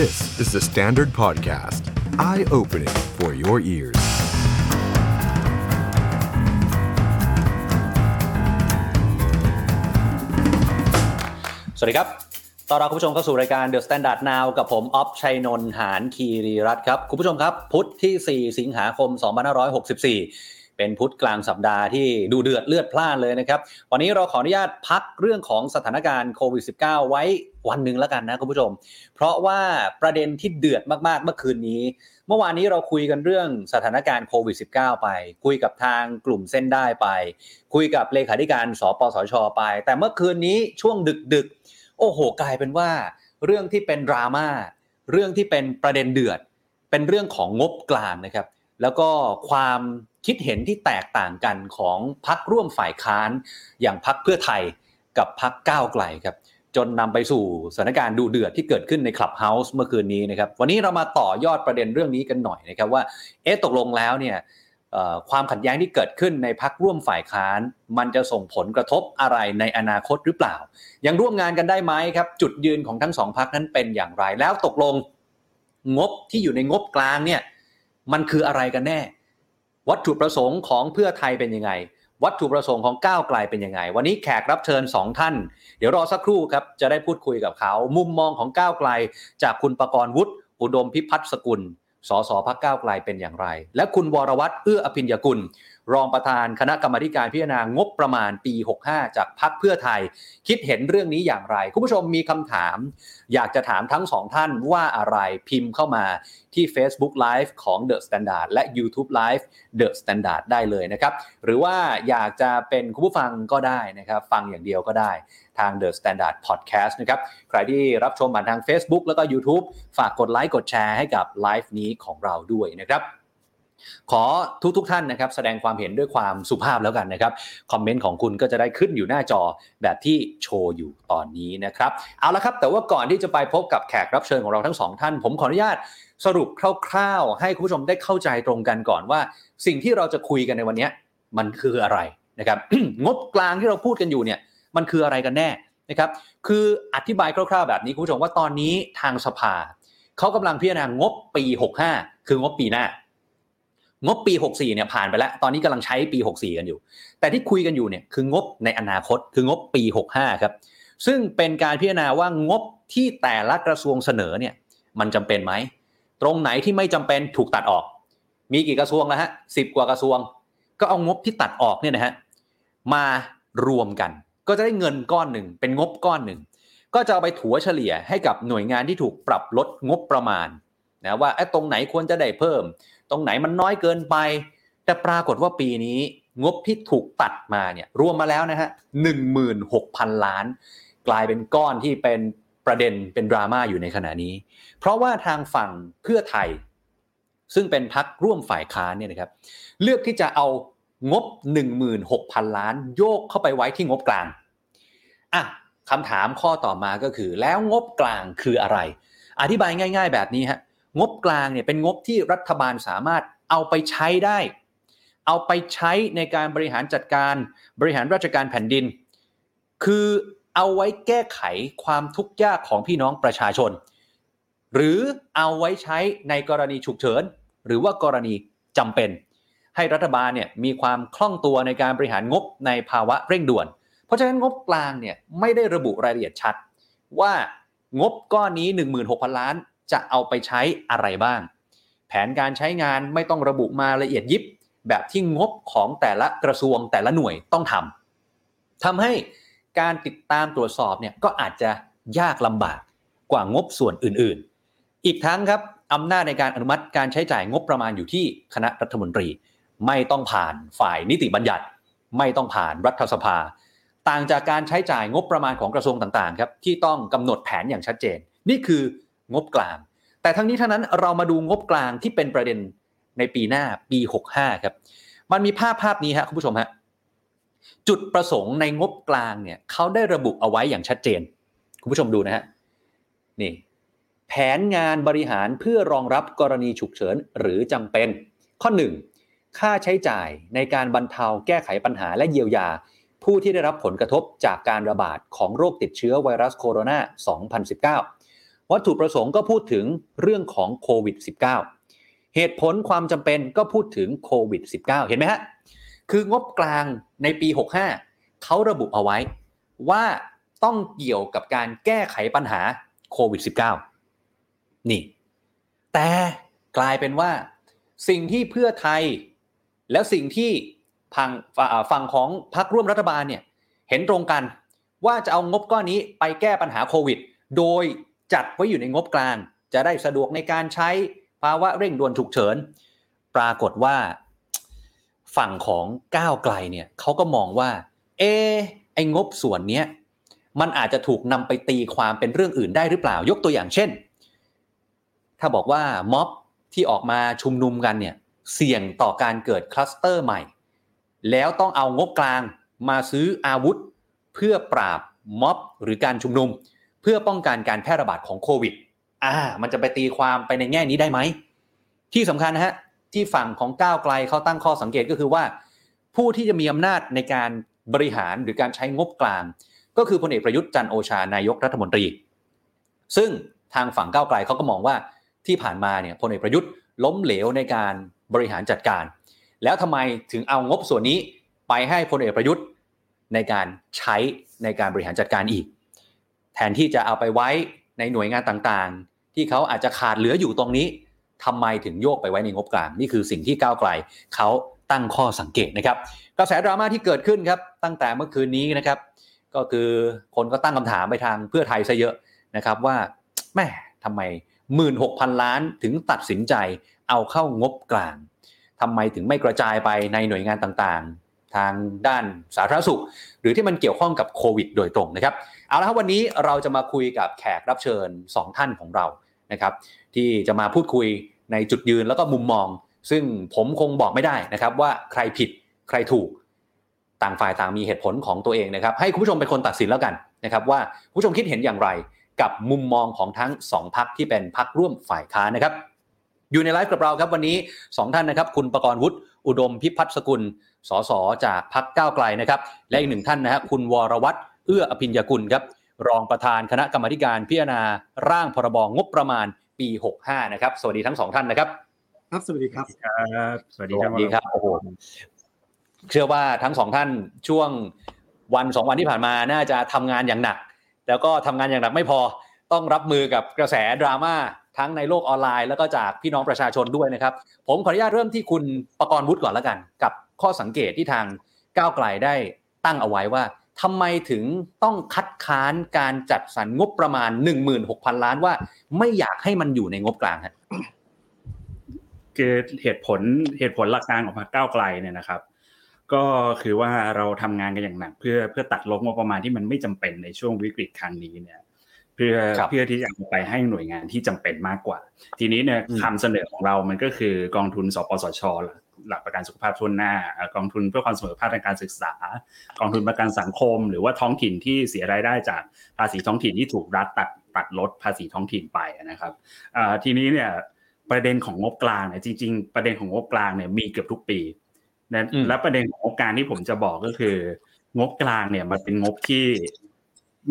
This is the Standard Podcast. Eye-opening for your ears. สวัสดีครับต้อนรับคุณผู้ชมเข้าสู่รายการ The Standard Now กับผม ออฟชัยนนท์หานคีรีรัตน์ครับ คุณผู้ชมครับ พุธที่ 4 สิงหาคม 2564 เป็นพุธกลางสัปดาห์ที่ดูเดือดเลือดพล่านเลยนะครับ วันนี้เราขออนุญาตพักเรื่องของสถานการณ์โควิด -19 ไว้วันหนึ่งแล้วกันนะคุณผู้ชม เพราะว่าประเด็นที่เดือดมากๆเมื่อคืนนี้ เมื่อวานนี้เราคุยกันเรื่องสถานการณ์โควิด -19 ไป คุยกับทางกลุ่มเส้นได้ไป คุยกับเลขาธิการสปสช ไป แต่เมื่อคืนนี้ช่วงดึกๆ โอ้โห กลายเป็นว่า เรื่องที่เป็นดราม่าเรื่องที่เป็นประเด็นเดือด เป็นเรื่องของงบกลางนะครับ แล้วก็ความ คิดเห็นที่แตกต่างกันของพักร่วมฝ่ายค้านอย่างพักเพื่อไทยกับพักก้าวไกลครับจนนำไปสู่สถานการณ์ดูเดือดที่เกิดขึ้นในคลับเฮาส์เมื่อคืนนี้นะครับวันนี้เรามาต่อยอดประเด็นเรื่องนี้กันหน่อยนะครับว่าเอ๊ะตกลงแล้วเนี่ยความขัดแย้งที่เกิดขึ้นในพักร่วมฝ่ายค้าน มันจะส่งผลกระทบอะไรในอนาคตหรือเปล่า ยังร่วมงานกันได้ไหมครับ จุดยืนของทั้งสองพักนั้นเป็นอย่างไรแล้วตกลงงบที่อยู่ในงบกลางเนี่ยมันคืออะไรกันแน่ วัตถุประสงค์ของเพื่อไทยเป็นยังไง วัตถุประสงค์ของก้าวไกลเป็นยังไง วันนี้แขกรับเชิญสองท่าน เดี๋ยวรอสักครู่ครับจะได้พูดคุยกับเขา มุมมองของก้าวไกล จากคุณประกรณ์วุฒิอุดมพิพัฒน์สกุลสสพักก้าวไกลเป็นอย่างไร และคุณวรวัตรเอื้ออภิญญกุล รองประธานคณะกรรมาธิการพิจารณางบประมาณปี 65 จากพักเพื่อไทย คิดเห็นเรื่องนี้อย่างไร คุณผู้ชมมีคำถาม อยากจะถามทั้งสองท่านว่าอะไรพิมพ์เข้ามาที่ Facebook Live ของ The Standard และ YouTube Live The Standard ได้เลยนะครับ หรือว่าอยากจะเป็นคุณผู้ฟังก็ได้นะครับ ฟังอย่างเดียวก็ได้ทาง The Standard Podcast นะครับ ใครที่รับชมผ่านทาง Facebook แล้วก็ YouTube ฝากกดไลค์กดแชร์ให้กับไลฟ์นี้ของเราด้วยนะครับ ขอทุกทท่านนะครับแสดงความเห็นด้วยความสุภาพแล้วกันนะครับคอมเมนต์ของคุณก็จะได้ขึ้นอยู่หน้าจอแบบที่โชว์อยู่ตอนนี้นะครับเอาละครับแต่ว่าก่อนที่จะไปพบกับแขกรับเชิญของเราทั้งสองท่าน ผมขออนุญาตสรุปคร่าวๆ ให้คุณผู้ชมได้เข้าใจตรงกันก่อนว่า สิ่งที่เราจะคุยกันในวันนี้มันคืออะไรนะครับงบกลางที่เราพูดกันอยู่เนี่ยมันคืออะไรกันแน่นะครับคืออธิบายคร่าวๆ แบบนี้คุณผู้ชมว่าตอนนี้ทางสภาเขากำลังพิจารณางบปี 65 คืองบปีหน้า งบปี 64เนี่ยผ่านไปแล้ว ตอนนี้กำลังใช้ปี 64 กันอยู่ แต่ที่คุยกันอยู่เนี่ยคืองบในอนาคตคืองบปี 65 ครับ ซึ่งเป็นการพิจารณาว่างบที่แต่ละกระทรวงเสนอเนี่ยมันจำเป็นไหม ตรงไหนที่ไม่จำเป็นถูกตัดออก มีกี่กระทรวงแล้วฮะสิบกว่ากระทรวง ก็เอางบที่ตัดออกเนี่ยนะฮะมารวมกัน ก็จะได้เงินก้อนหนึ่งเป็นงบก้อนหนึ่งก็จะเอาไปถัวเฉลี่ยให้กับหน่วยงานที่ถูกปรับลดงบประมาณนะว่าไอ้ตรงไหนควรจะได้เพิ่ม ตรงไหนมันน้อยเกินไป แต่ปรากฏว่าปีนี้งบที่ถูกตัดมาเนี่ยรวมมาแล้วนะฮะหนึ่งหมื่นหกพันล้าน กลายเป็นก้อนที่เป็นประเด็นเป็นดราม่าอยู่ในขณะนี้ เพราะว่าทางฝั่งเพื่อไทย ซึ่งเป็นพักร่วมฝ่ายค้านเนี่ยนะครับ เลือกที่จะเอางบ 16,000 ล้าน โยกเข้าไปไว้ที่งบกลางอะคำถามข้อต่อมาก็คือ แล้วงบกลางคืออะไร อธิบายง่าย ๆ แบบนี้ฮะ งบกลางเนี่ยเป็นงบที่รัฐบาลสามารถเอาไปใช้ได้ เอาไปใช้ในการบริหารจัดการบริหารราชการแผ่นดิน คือเอาไว้แก้ไขความทุกข์ยากของพี่น้องประชาชน หรือเอาไว้ใช้ในกรณีฉุกเฉิน หรือว่ากรณีจำเป็น ให้รัฐบาลเนี่ยมีความคล่องตัวในการบริหารงบในภาวะเร่งด่วน เพราะฉะนั้นงบกลางเนี่ยไม่ได้ระบุรายละเอียดชัด ว่างบก้อนนี้ 16,000 ล้าน จะเอาไปใช้อะไรบ้าง แผนการใช้งานไม่ต้องระบุมาละเอียดยิบ แบบที่งบของแต่ละกระทรวงแต่ละหน่วยต้องทำทำให้การติดตามตรวจสอบเนี่ยก็อาจจะยากลำบากกว่างบส่วนอื่นๆ อีกทั้งครับอำนาจในการอนุมัติการใช้จ่ายงบประมาณอยู่ที่คณะรัฐมนตรี ไม่ต้องผ่านฝ่ายนิติบัญญัติ ไม่ต้องผ่านรัฐสภา ต่างจากการใช้จ่ายงบประมาณของกระทรวงต่างๆครับที่ต้องกำหนดแผนอย่างชัดเจน นี่คือ งบกลาง แต่ทั้งนี้ทั้งนั้นเรามาดูงบกลางที่เป็นประเด็นในปีหน้าปี 65 ครับ มันมีภาพภาพนี้ครับคุณผู้ชมฮะจุดประสงค์ในงบกลางเนี่ยเขาได้ระบุเอาไว้อย่างชัดเจน คุณผู้ชมดูนะฮะนี่แผนงานบริหารเพื่อรองรับกรณีฉุกเฉินหรือจำเป็น ข้อ 1. ค่าใช้จ่ายในการบรรเทาแก้ไขปัญหาและเยียวยา ผู้ที่ได้รับผลกระทบจากการระบาดของโรคติดเชื้อไวรัสโคโรนา2019 วัตถุประสงค์ก็พูดถึงเรื่องของโควิด -19 เหตุผลความจำเป็นก็พูดถึงโควิด -19 เห็นไหมฮะ คืองบกลางในปี 65 เขาระบุเอาไว้ว่าต้องเกี่ยวกับการแก้ไขปัญหาโควิด -19 นี่ แต่กลายเป็นว่า สิ่งที่เพื่อไทย แล้วสิ่งที่พังฝั่งของพรรคร่วมรัฐบาลเนี่ยเห็นตรงกันว่าจะเอางบก้อนนี้ไปแก้ปัญหาโควิด โดย จัดไว้อยู่ในงบกลาง จะได้สะดวกในการใช้ภาวะเร่งด่วนฉุกเฉิน ปรากฏว่า ฝั่งของก้าวไกลเนี่ยเขาก็มองว่า เอไองบส่วนเนี้ยมันอาจจะถูกนำไปตีความเป็นเรื่องอื่นได้หรือเปล่า ยกตัวอย่างเช่น ถ้าบอกว่าม็อบที่ออกมาชุมนุมกันเนี่ยเสี่ยงต่อการเกิดคลัสเตอร์ใหม่ แล้วต้องเอางบกลางมาซื้ออาวุธเพื่อปราบม็อบหรือการชุมนุม เพื่อป้องกันการแพร่ระบาดของโควิดอ่ามันจะไปตีความไปในแง่นี้ได้ไหม ที่สำคัญนะฮะที่ฝั่งของก้าวไกลเขาตั้งข้อสังเกตก็คือว่า ผู้ที่จะมีอำนาจในการบริหารหรือการใช้งบกลาง ก็คือพลเอกประยุทธ์จันโอชานายกรัฐมนตรี ซึ่งทางฝั่งก้าวไกลเขาก็มองว่าที่ผ่านมาเนี่ยพลเอกประยุทธ์ล้มเหลวในการบริหารจัดการ แล้วทำไมถึงเอางบส่วนนี้ไปให้พลเอกประยุทธ์ในการใช้ในการบริหารจัดการอีก แทนที่จะเอาไปไว้ในหน่วยงานต่างๆ ที่เขาอาจจะขาดเหลืออยู่ตรงนี้ทำไมถึงโยกไปไว้ในงบกลาง นี่คือสิ่งที่ก้าวไกลเขาตั้งข้อสังเกตนะครับกระแสดราม่าที่เกิดขึ้นครับตั้งแต่เมื่อคืนนี้นะครับ ก็คือคนก็ตั้งคำถามไปทางเพื่อไทยซะเยอะนะครับว่าแม่ทำไม 16,000 ล้านถึงตัดสินใจเอาเข้างบกลางทำไมถึงไม่กระจายไปในหน่วยงานต่างๆ ทางด้านสาธารณสุข หรือที่มันเกี่ยวข้องกับโควิดโดยตรงนะครับ เอาละครับวันนี้เราจะมาคุยกับแขกรับเชิญ 2 ท่านของเรานะครับที่จะมาพูดคุยในจุดยืนแล้วก็มุมมอง ซึ่งผมคงบอกไม่ได้นะครับว่าใครผิดใครถูกต่างฝ่ายต่างมีเหตุผลของตัวเองนะครับให้คุณผู้ชมเป็นคนตัดสินแล้วกันนะครับว่าผู้ชมคิดเห็นอย่างไรกับมุมมองของทั้ง 2พักที่เป็นพักร่วมฝ่ายค้านนะครับ อยู่ในไลฟ์กับเราครับวันนี้ 2 ท่านนะครับ คุณประกรณ์วุฒิอุดมพิพัฒน์สกุลสสจากพักก้าวไกลนะครับ และอีกหนึ่งท่านนะฮะคุณวรวัตร เอื้ออภิญญกุลครับรองประธานคณะกรรมการพิจารณาร่างพรบงบประมาณปี 65 นะครับ สวัสดีทั้งสองท่านนะครับ ครับสวัสดีครับครับสวัสดีครับสวัสดีครับโอ้โหเชื่อว่าทั้งสองท่านช่วงวันสองวันที่ผ่านมาน่าจะทำงานอย่างหนัก แล้วก็ทำงานอย่างหนักไม่พอต้องรับมือกับกระแสดราม่าทั้งในโลกออนไลน์ แล้วก็จากพี่น้องประชาชนด้วยนะครับ ผมขออนุญาตเริ่มที่คุณประกรณ์วุฒิก่อนแล้วกัน กับข้อสังเกตที่ทางก้าวไกลได้ตั้งเอาไว้ว่า ทำไมถึงต้องคัดค้านการจัดสรรงบประมาณ 16,000 ล้านว่าไม่อยากให้มันอยู่ในงบกลางฮะคือเหตุผลเหตุผลหลักการของพรรคก้าวไกลเนี่ยนะครับ ก็คือว่าเราทำงานกันอย่างหนัก เพื่อเพื่อตัดลบงบประมาณที่มันไม่จำเป็นในช่วงวิกฤตครั้งนี้เนี่ย เพื่อเพื่อที่จะไปให้หน่วยงานที่จำเป็นมากกว่า ทีนี้เนี่ยคำเสนอของเรามันก็คือกองทุนสปสช หลักประกันสุขภาพทุนหน้ากองทุนเพื่อความเสมอภาคทางการศึกษา กองทุนประกันสังคม หรือว่าท้องถิ่นที่เสียรายได้จากภาษีท้องถิ่นที่ถูกรัฐตัดตัดลดภาษีท้องถิ่นไปนะครับทีนี้เนี่ยประเด็นของงบกลางเนี่ยจริง ๆ ประเด็นของงบกลางเนี่ยมีเกือบทุกปีนะและประเด็นของงบกลางที่ผมจะบอกก็คือ งบกลางเนี่ยมันเป็นงบที่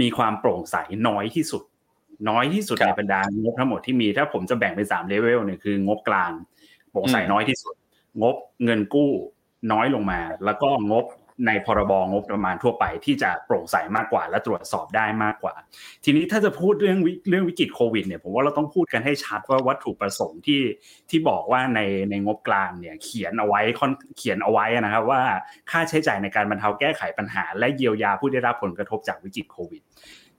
มีความโปร่งใสน้อยที่สุด น้อยที่สุดในบรรดางบทั้งหมดที่มีถ้าผมจะแบ่งเป็นสามเลเวลเนี่ยคืองบกลางโปร่งใสน้อยที่สุด งบเงินกู้น้อยลงมา แล้วก็งบในพรบงบประมาณทั่วไปที่จะโปร่งใสมากกว่า และตรวจสอบได้มากกว่า ทีนี้ถ้าจะพูดเรื่องเรื่องวิกฤตโควิดเนี่ยผมว่าเราต้องพูดกันให้ชัดว่าวัตถุประสงค์ที่ที่บอกว่าในในงบกลางเนี่ยเขียนเอาไว้ค่อนเขียนเอาไว้นะครับว่าค่าใช้จ่ายในการบรรเทาแก้ไขปัญหา และเยียวยาผู้ได้รับผลกระทบจากวิกฤตโควิด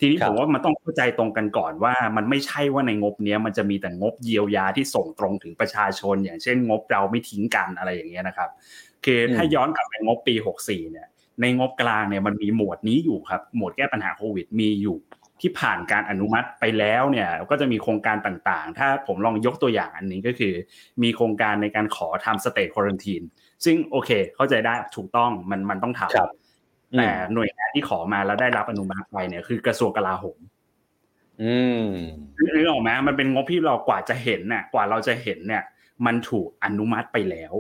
ทีนี้ผมว่ามันต้องเข้าใจตรงกันก่อนว่ามันไม่ใช่ว่าในงบนี้มันจะมีแต่งบเยียวยาที่ส่งตรงถึงประชาชน อย่างเช่น งบเราไม่ทิ้งกันอะไรอย่างเงี้ยนะครับ คือถ้าย้อนกลับไปงบปี 64 เนี่ย ในงบกลางเนี่ยมันมีหมวดนี้อยู่ครับ หมวดแก้ปัญหาโควิดมีอยู่ที่ผ่านการอนุมัติไปแล้วเนี่ยก็จะมีโครงการต่างๆ ถ้าผมลองยกตัวอย่างอันนี้ก็คือ มีโครงการในการขอทำสเตทควอนตีนซึ่งโอเค เข้าใจได้ถูกต้องมันมันต้องทำ แต่หน่วยงานที่ขอมาแล้วได้รับอนุมัติไปเนี่ยคือกระทรวงกลาโหมอืมนึกออกไหมมันเป็นงบที่เรากว่าจะเห็นเนี่ยกว่าเราจะเห็นเนี่ย มันถูกอนุมัติไปแล้ว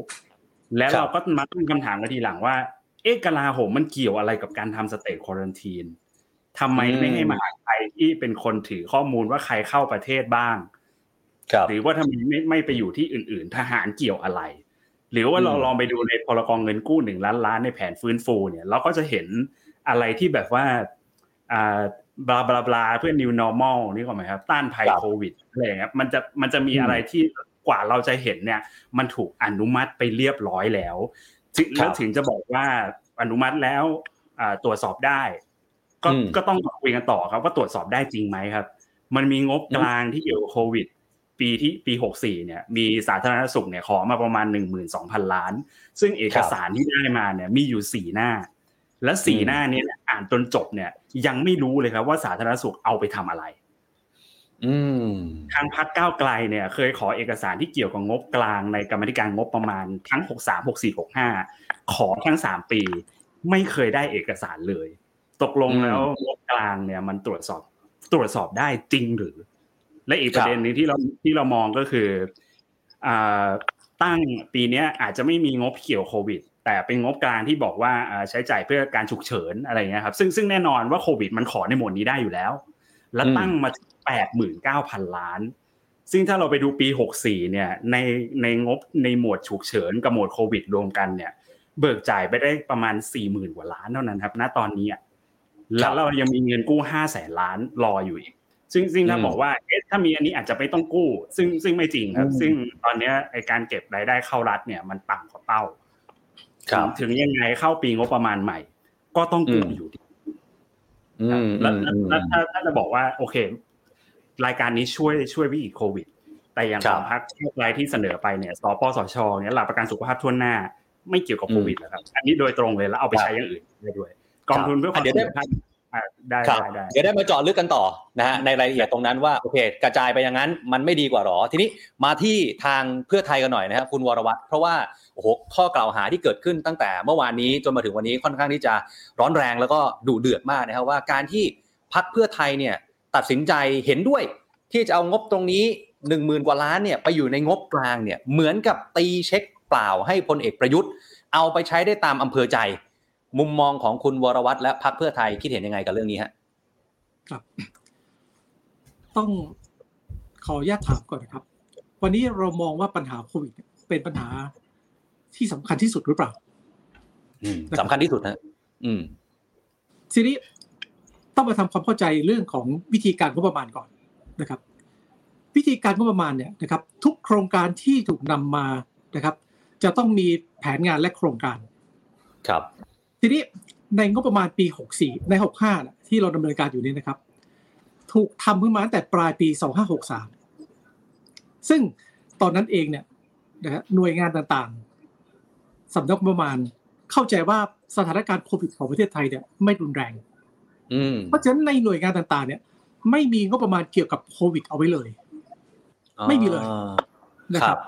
แล้วเราก็มาตั้งคำถามกันทีหลังว่า เอ๊ะกลาโหมมันเกี่ยวอะไรกับการทำสเตทควอนตีนทำไมไม่ให้มหาไทยที่เป็นคนถือข้อมูลว่าใครเข้าประเทศบ้างครับหรือว่าทำไมไม่ไม่ไปอยู่ที่อื่น ๆ ทหารเกี่ยวอะไร หรือว่าเราอืมลองไปดูในพรกองเงินกู้หนึ่งล้านล้านในแผนฟื้นฟูเนี่ยเราก็จะเห็นอะไรที่แบบว่าอ่าบลาบลาบลาเพื่อ new normal นี่ก็หมายครับ ต้านภัยโควิดอะไรอย่างเงี้ยมันจะมันจะมีอะไรที่กว่าเราจะเห็นเนี่ย มันถูกอนุมัติไปเรียบร้อยแล้วถึงแล้วถึงจะบอกว่าอนุมัติแล้วอ่าตรวจสอบได้ ก็อืมก็ต้องคุยกันต่อครับว่าตรวจสอบได้จริงไหมครับ มันมีงบกลางที่เกี่ยวกับโควิด ปีที่ปี 64เนี่ยมีสาธารณสุขเนี่ยขอมาประมาณ 12,000 ล้าน ซึ่งเอกสารที่ได้มาเนี่ยมีอยู่สี่หน้า และสี่อืมหน้าเนี้อ่านจนจบเนี่ย ยังไม่รู้เลยครับว่าสาธารณสุขเอาไปทำอะไรอืมทางพักก้าวไกลเนี่ยเคยขอเอกสารที่เกี่ยวกับงบกลางในกรรมาธิการงบประมาณทั้ง 63 64 65 ขอทั้ง 3 ปี ไม่เคยได้เอกสารเลย ตกลงอืมแล้วงบกลางเนี่ยมันตรวจสอบตรวจสอบได้จริงหรือ และอีกคปรับระเด็นหนึงที่เราที่เรามองก็คืออ่าตั้งปีเนี้ยอาจจะไม่มีงบเกี่ยวโควิด แต่เป็นงบกลางที่บอกว่าอ่าใช้จ่ายเพื่อการฉุกเฉินอะไรเงี้ยครับซึ่งซึ่งแน่นอนว่าโควิด มันขอในหมวดนี้ได้อยู่แล้ว แล้วตั้งมาแปดหมื่นเก้าพันล้าน ซึ่งถ้าเราไปดูปี64เนี่ยในในงบในหมวดฉุกเฉินกับหมวดโควิดรวมกันเนี่ยเบิกจ่ายไปได้ประมาณ40,000กว่าล้านเท่านั้นครับ ณตอนนี้อะแล้วเรายังมีเงินกู้5แสนล้านรออยู่อีก ซึ่งซึ่งถ้าอืมบอกว่าเอ๊ะถ้ามีอันนี้อาจจะไม่ต้องกู้ ซึ่งซึ่งไม่จริงครับอืมซึ่งตอนเนี้ยไอการเก็บรายได้เข้ารัฐเนี่ยมันต่ำกว่าเป้าครับถึงยังไงเข้าปีงบประมาณใหม่ ก็ต้องกู้อืมอยู่ดีอืมแล้วอืมแล้วถ้าถ้าจะบอกว่าโอเค รายการนี้ช่วยช่วยวิกฤตโควิด แต่อย่างคขรับองพรรคเพื่อไทยที่เสนอไปเนี่ยสปสชเนี่ยหลักประกันสุขภาพทั่วหน้า ไม่เกี่ยวกับโควิดนะครับ อันนี้โดยตรงเลยแล้วเอาไปใช้อย่างอื่นได้ด้วย กองทุนเพื่อความเดี๋ยวได้สุขภาพอ่า ได้ครับได้ได้เดี๋ยวได้มาเจาะลึกกันต่อนะฮะในรายละเอียดตรงนั้นว่าโอเค กระจายไปอย่างนั้นมันไม่ดีกว่าหรอ ทีนี้มาที่ทางเพื่อไทยกันหน่อยนะครับคุณวรวัตรเพราะว่าโอ้โหข้อกล่าวหาที่เกิดขึ้นตั้งแต่เมื่อวานนี้จนมาถึงวันนี้ค่อนข้างที่จะร้อนแรงแล้วก็ดุเดือดมากนะครับว่าการที่พักเพื่อไทยเนี่ยตัดสินใจเห็นด้วย ที่จะเอางบตรงนี้หนึ่งหมื่นกว่าล้านเนี่ยไปอยู่ในงบกลางเนี่ยเหมือนกับตีเช็คเปล่าให้พลเอกประยุทธ์ เอาไปใช้ได้ตามอำเภอใจ มุมมองของคุณวรวัตรและพักเพื่อไทยคิดเห็นยังไงกับเรื่องนี้ฮะครับ ต้องขออนุญาตถามก่อนนะครับ วันนี้เรามองว่าปัญหาโควิดเนี่ยเป็นปัญหาที่สำคัญที่สุดหรือเปล่าอืมสำคัญที่สุดนะอืมทีนี้ต้องมาทำความเข้าใจเรื่องของวิธีการงบประมาณก่อนนะครับ วิธีการงบประมาณเนี่ยนะครับ ทุกโครงการที่ถูกนำมานะครับ จะต้องมีแผนงานและโครงการ ครับ ทีนี้ในงบประมาณปี 64 ใน 65น่ะที่เราดำเนินการอยู่นี้นะครับ ถูกทำขึ้นมาตั้งแต่ปลายปี 2563 ซึ่งตอนนั้นเองเนี่ยนะฮะหน่วยงานต่างๆสำนักงบประมาณเข้าใจว่าสถานการณ์โควิดของประเทศไทยเนี่ยไม่รุนแรงอืมเพราะฉะนั้นในหน่วยงานต่างๆ เนี่ย ไม่มีงบประมาณเกี่ยวกับโควิดเอาไว้เลย ไม่มีเลยอ่านะคครัรับบ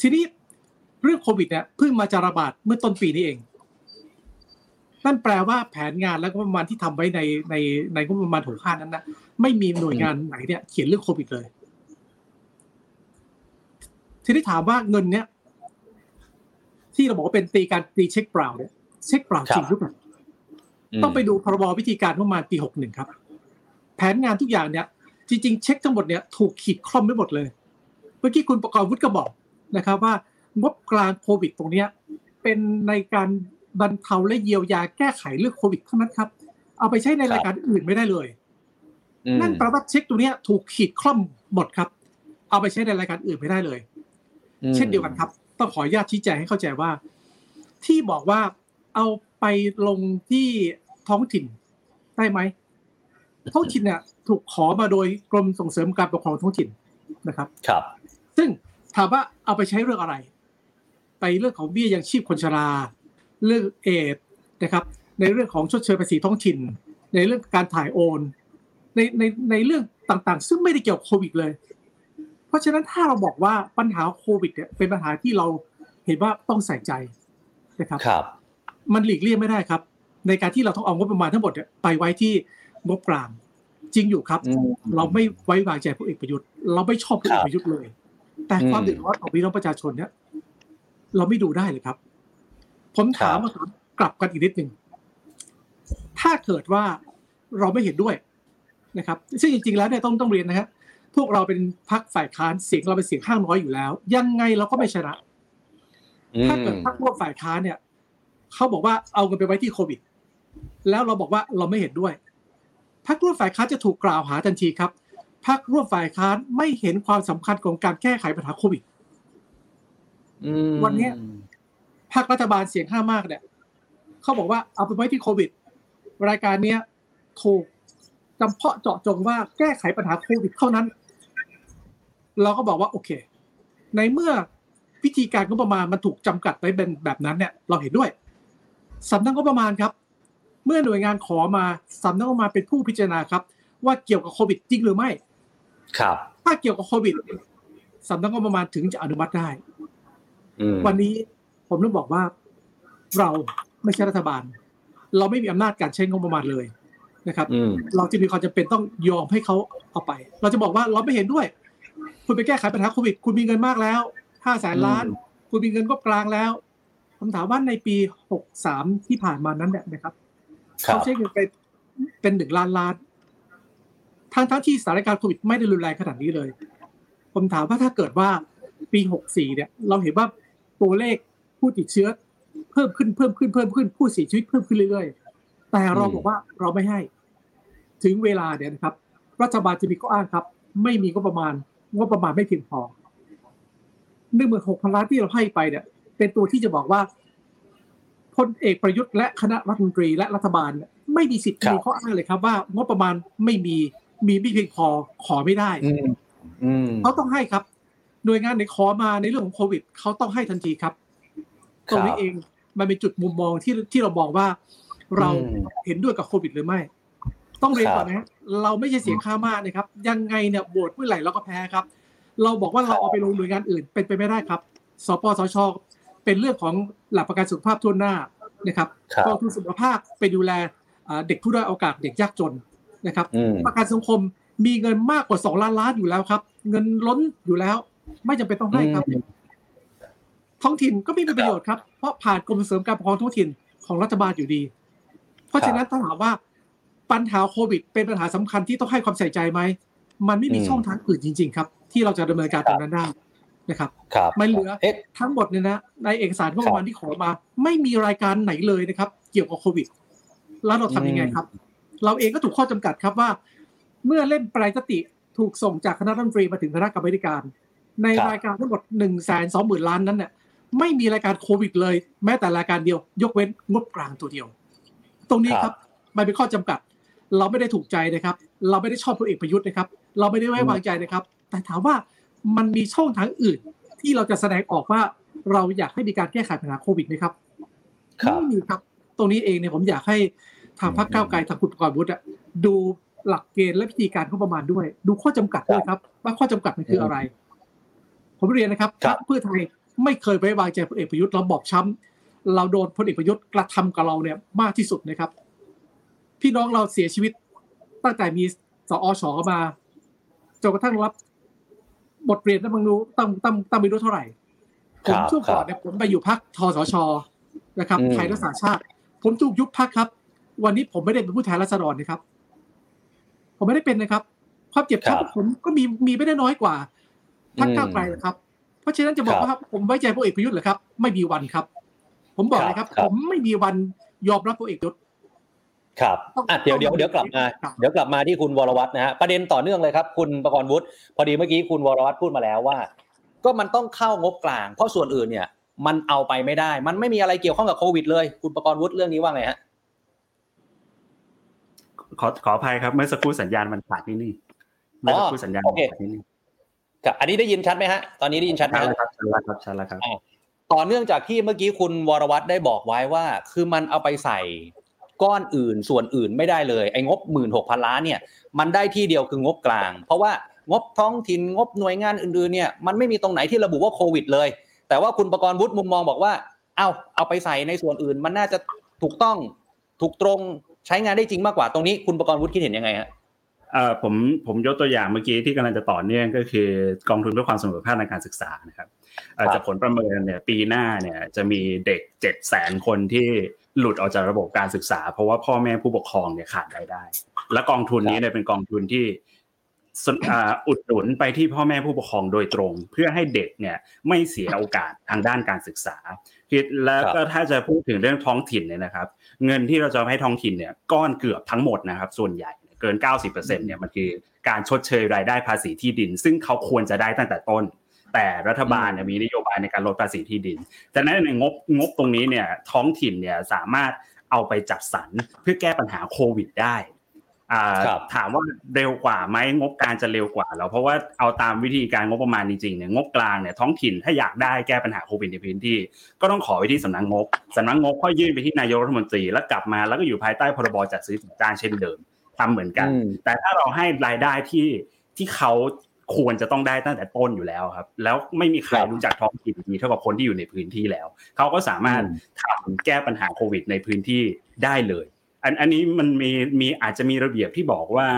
ทีนี้เรื่องโควิดเนี่ยเพิ่งมาจะระบาดเมื่อต้นปีนี้เอง นั่นแปลว่าแผนงานและงบประมาณที่ทำไว้ในในในงบประมาณหกห้านั้นนะไม่มีหน่วยงานไหนเนี่ยเขียนเรื่องโควิดเลย ทีนี้ถามว่าเงินเนี้ยที่เราบอกว่าเป็นตีการตีเช็คเปล่าเนี่ยเช็คเปล่าจริงหรือเปล่ามต้องไปดูพรบวิธีการงบประมาณปี61ครับ แผนงานทุกอย่างเนี่ย จริง ๆ เช็คทั้งหมดเนี่ยถูกขีดคล่อมไว้หมดเลย เมื่อกี้คุณประกอบวุฒิก็บอกนะครับ ว่างบกลางโควิดตรงเนี้ยเป็นในการ บรรเทาและเยียวยาแก้ไขเรื่องโควิดเท่านั้นครับ เอาไปใช้ในรายการอื่นไม่ได้เลยอืมนั่นแปลว่าเช็คตัวเนี้ยถูกขีดคล่อมหมดครับ เอาไปใช้ในรายการอื่นไม่ได้เลยอืมเช่นเดียวกันครับ ต้องขออนุญาตชี้แจงให้เข้าใจว่า ที่บอกว่าเอาไปลงที่ท้องถิ่นได้ไหมท้องถิ่นเนี่ยถูกขอมาโดยกรมส่งเสริมการปกครองท้องถิ่นนะครับ ครับ ซึ่งถามว่าเอาไปใช้เรื่องอะไร ไปเรื่องของเบี้ยยังชีพคนชรา เรื่องเอดส์นะครับในเรื่องของชดเชยภาษีท้องถิ่น ในเรื่องการถ่ายโอน ในในในเรื่องต่างๆ ซึ่งไม่ได้เกี่ยวกับโควิดเลย เพราะฉะนั้นถ้าเราบอกว่าปัญหาโควิดเนี่ยเป็นปัญหาที่เราเห็นว่าต้องใส่ใจนะครับครับ มันหลีกเลี่ยงไม่ได้ครับ ในการที่เราต้องเอางบประมาณทั้งหมดเนี่ยไปไว้ที่งบกลางจริงอยู่ครับอืมเราไม่ไว้วางใจพลเอกประยุทธ์เราไม่ชอบพลเอกประยุทธ์เลย แต่ความอืมเดือดร้อนของพี่น้องประชาชนเนี่ยเราไม่ดูได้เลยครับ ผมถามครับมาถามกลับกันอีกนิดหนึ่งถ้าเกิดว่าเราไม่เห็นด้วยนะครับ ซึ่งจริงๆแล้วเนี่ยต้องต้องเรียนนะฮะพวกเราเป็นพรรคฝ่ายค้านเสียงเราเป็นเสียงข้างน้อยอยู่แล้ว ยังไงเราก็ไม่ชนะ ถ้าเกิดพรรคร่วมฝ่ายค้านเนี่ยเขาบอกว่าเอาเงินไปไว้ที่โควิด แล้วเราบอกว่าเราไม่เห็นด้วยพรรคร่วมฝ่ายค้านจะถูกกล่าวหาทันทีครับพรรคร่วมฝ่ายค้านไม่เห็นความสำคัญของการแก้ไขปัญหาโควิดวันเนี้ ยพรรครัฐบาลเสียงข้างมากเนี่ยเขาบอกว่าเอาไปไว้ที่โควิด รายการเนี้ยถูกจำเพาะเจาะจงว่าแก้ไขปัญหาโควิดเท่านั้น เราก็บอกว่าโอเค ในเมื่อวิธีการงบประมาณมันถูกจำกัดไว้เป็นแบบนั้นเนี่ย เราเห็นด้วยสำนักงบประมาณครับ เมื่อหน่วยงานขอมาสำนักงบประมาณเป็นผู้พิจารณาครับ ว่าเกี่ยวกับโควิดจริงหรือไม่ ครับ ถ้าเกี่ยวกับโควิดสำนักงบประมาณถึงจะอนุมัติได้อืมวันนี้ ผมต้องบอกว่าเราไม่ใช่รัฐบาล เราไม่มีอำนาจการใช้งบประมาณเลยนะครับอืมเราจะมีความจำเป็นต้องยอมให้เขาเอาไป เราจะบอกว่าเราไม่เห็นด้วย คุณไปแก้ไขปัญหาโควิด คุณมีเงินมากแล้วห้าแสนล้าน คุณมีเงินก็กลางแล้วผมถามว่าในปีหกสามที่ผ่านมานั้นเนี่ยนะครับครัเขาบใช้เงินไปเป็นหนึ่งล้านล้านทั้งทั้งที่สถานการณ์โควิดไม่ได้รุนแรงขนาดนี้เลย ผมถามว่าถ้าเกิดว่าปีหกสี่เนี่ย เราเห็นว่าตัวเลข ผู้ติดเชื้อ เพิ่มขึ้นเพิ่มขึ้นเพิ่มขึ้นผู้เสียชีวิตเพิ่มขึ้นเรื่อยๆ แต่เราบอกว่าเราไม่ให้ ถึงเวลาเนี่ยนะครับ รัฐบาลจะมีข้ออ้างครับ ไม่มีงบประมาณงบประมาณไม่เพียงพอหนึ่งหมื่นหกพันล้านที่เราให้ไปเนี่ย เป็นตัวที่จะบอกว่าพลเอกประยุทธ์และคณะรัฐมนตรีและรัฐบาลเนี่ยไม่มีสิทธิ์ครับมีข้ออ้างเลยครับ ว่างบประมาณไม่มีมีไม่เพียงพอขอไม่ได้อืมอืมเขาต้องให้ครับ หน่วยงานไหนขอมาในเรื่องของโควิดเขาต้องให้ทันทีครับ ตรงนี้เองมันเป็นจุดมุมมองที่ที่เรามองว่า เราอืมเห็นด้วยกับโควิดหรือไม่ ต้องเรียนครับก่อนนะฮะเราไม่ใช่เสียงข้างมากนะครับ ยังไงเนี่ยโหวตเมื่อไหร่เราก็แพ้ครับ เราบอกว่าเราเอาไปลงหน่วยงานอื่น เป็นไปไม่ได้ครับสปสชเป็นเรื่องของหลักประกันสุขภาพทั่วหน้านะครับครับกองทุนสุขภาพไปดูแลอ่าเด็กผู้ด้อยโอกาสเด็กยากจนนะครับอืมประกันสังคมมีเงินมากกว่าสองล้านล้านอยู่แล้วครับ เงินล้นอยู่แล้ว ไม่จำเป็นต้องให้ครับอืม ท้องถิ่นก็ไม่มีประโยชน์ครับ เพราะผ่านกรมส่งเสริมการปกครองท้องถิ่นของรัฐบาลอยู่ดี เพราะฉะนั้นถ้าถามว่าปัญหาโควิด เป็นปัญหาสำคัญที่ต้องให้ความใส่ใจไหม มันไม่มีอืมช่องทางอื่นจริง ๆ ครับ ที่เราจะดำเนินการตรงนั้นได้นะครับครับมันเหลือเอ๊ะทั้งหมดเนี่ยนะในเอกสารงบประมาณที่ขอมา ไม่มีรายการไหนเลยนะครับ เกี่ยวกับโควิด แล้วเราทำยังไงครับ เราเองก็ถูกข้อจำกัดครับว่า เมื่อเล่นปลายสติถูกส่งจากคณะรัฐมนตรีมาถึงคณะกรรมาธิการ ในครับรายการทั้งหมดหนึ่งแสนสองหมื่นล้านนั้นเนี่ย ไม่มีรายการโควิดเลย แม้แต่รายการเดียว ยกเว้นงบกลางตัวเดียว ตรงนี้ครับมันเป็นข้อจำกัด เราไม่ได้ถูกใจนะครับ เราไม่ได้ชอบพลเอกประยุทธ์นะครับ เราไม่ได้ไว้วางใจนะครับ แต่ถามว่ามันมีช่องทางอื่น ที่เราจะแสดงออกว่าเราอยากให้มีการแก้ไขปัญหาโควิดไหมครับครับไม่มีครับ ตรงนี้เองเนี่ยผมอยากให้ทางพรรคก้าวไกลทางคุณประกรณ์วุฒิอะดูหลักเกณฑ์และวิธีการงบประมาณด้วย ดูข้อจำกัดด้วยครับ ว่าข้อจำกัดมันคืออะไร ผมเรียนนะครับคพรัรบรคเพื่อไทย ไม่เคยไว้วางใจพลเอกประยุทธ์เราบอบช้ำเราโดนพลเอกประยุทธ์กระทำกับเราเนี่ยมากที่สุดนะครับ พี่น้องเราเสียชีวิตตั้งแต่มีสอชมาจนกระทั่งรับบทเรียนนั้นบางรู้ตั้งตั้งตั้งไม่รู้เท่าไหร่ผครัมบช่วงก่อนครับเนี่ยผมไปอยู่พักทสชนะครับอืมไทยรักษาชาติ ผมถูกยุบพักครับ วันนี้ผมไม่ได้เป็นผู้แทนราษฎรนะครับ ผมไม่ได้เป็นนะครับ ความเจ็บครับช้ำผมก็มีมีไม่ได้น้อยกว่าพักอืมก้าวไกลนะครับ เพราะฉะนั้นจะบอกครับว่าผมไว้ใจพลเอกประยุทธ์เหรอครับ ไม่มีวันครับ ผมบอกเลยครับครับผมไม่มีวันยอมรับพลเอกประยุทธ์ครับต้องอะเดี๋ยวต้องเดี๋ยวเดี๋ยวกลับมาครับเดี๋ยวกลับมาที่คุณวรวัตรนะฮะประเด็นต่อเนื่องเลยครับ คุณประกรณ์วุฒิพอดีเมื่อกี้คุณวรวัตรพูดมาแล้วว่า ก็มันต้องเข้างบกลาง เพราะส่วนอื่นเนี่ย มันเอาไปไม่ได้ มันไม่มีอะไรเกี่ยวข้องกับโควิด เลย คุณประกรณ์วุฒิเรื่องนี้ว่าไงฮะขอขออภัยครับเมื่อสักครู่สัญญาณมันขาดนิดนึงเมื่อสักครู่สัญญาณมันขาดนิดนึง ครับอันนี้ได้ยินชัดไหมฮะตอนนี้ได้ยินชัดไหมชัดฮะแล้วครับชัดแล้วครับชัดแล้วครับต่อเนื่องจากที่เมื่อกี้คุณวรวัตรได้บอกไว้ว่า คือมันเอาไปใส่ก้อนอื่นส่วนอื่นไม่ได้เลยไอ้งบหมื่นหกพันล้านเนี่ยมันได้ที่เดียวคืองบกลาง เพราะว่างบท้องถิ่นงบหน่วยงานอื่นๆเนี่ยมันไม่มีตรงไหนที่ระบุว่าโควิดเลย แต่ว่าคุณประกรณ์วุฒิมุมมองบอกว่า เอาเอาไปใส่ในส่วนอื่น มันน่าจะถูกต้องถูกตรงใช้งานได้จริงมากกว่าตรงนี้ คุณประกรณ์วุฒิคิดเห็นยังไงฮะ เอ่อผมผมยกตัวอย่างเมื่อกี้ที่กำลังจะต่อเนื่องก็คือกองทุนเพื่อความเสมอภาคในการศึกษานะครับเอ่อครับจากผลประเมินเนี่ยปีหน้าเนี่ยจะมีเด็กเจ็ดแสนคนที่หลุดออกจากระบบการศึกษา เพราะว่าพ่อแม่ผู้ปกครองเนี่ยขาดรายได้ และกองทุนนี้เนี่ยเป็นกองทุนที่อุดหนุนไปที่พ่อแม่ผู้ปกครองโดยตรง เพื่อให้เด็กเนี่ยไม่เสียโอกาสทางด้านการศึกษาแล้วก็ถ้าจะพูดถึงเรื่องท้องถิ่นเนี่ยนะครับ เงินที่เราจะให้ท้องถิ่นเนี่ยก้อนเกือบทั้งหมดนะครับ ส่วนใหญ่ เกิน 90%เนี่ยมันคือการชดเชยรายได้ภาษีที่ดิน ซึ่งเขาควรจะได้ตั้งแต่ต้น แต่รัฐบาลเนี่ยมีนโยบายในการลดภาษีที่ดินแต่นั้นในงบงบตรงนี้เนี่ยท้องถิ่นเนี่ยสามารถเอาไปจัดสรรเพื่อแก้ปัญหาโควิดได้ถามว่าเร็วกว่าไหมงบกลางจะเร็วกว่าแล้วเพราะว่าเอาตามวิธีการงบประมาณจริงๆเนี่ยงบกลางเนี่ยท้องถิ่นถ้าอยากได้แก้ปัญหาโควิดในพื้นที่ ก็ต้องขอไปที่สำนักงบสำนักงบค่อยยื่นไปที่นายกรัฐมนตรีแล้วกลับมาแล้วก็อยู่ภายใต้พรบจัดซื้อจัดจ้างเช่นเดิม ทำเหมือนกัน แต่ถ้าเราให้รายได้ที่ที่เขาควรจะต้องได้ตั้งแต่ต้นอยู่แล้วครับ แล้วไม่มีใครรู้จักท้องถิ่นดีเท่ากับคนที่อยู่ในพื้นที่แล้ว เขาก็สามารถทำแก้ปัญหาโควิด ในพื้นที่ได้เลย อันอันนี้มันมีมีอาจจะมีระเบียบที่บอกว่า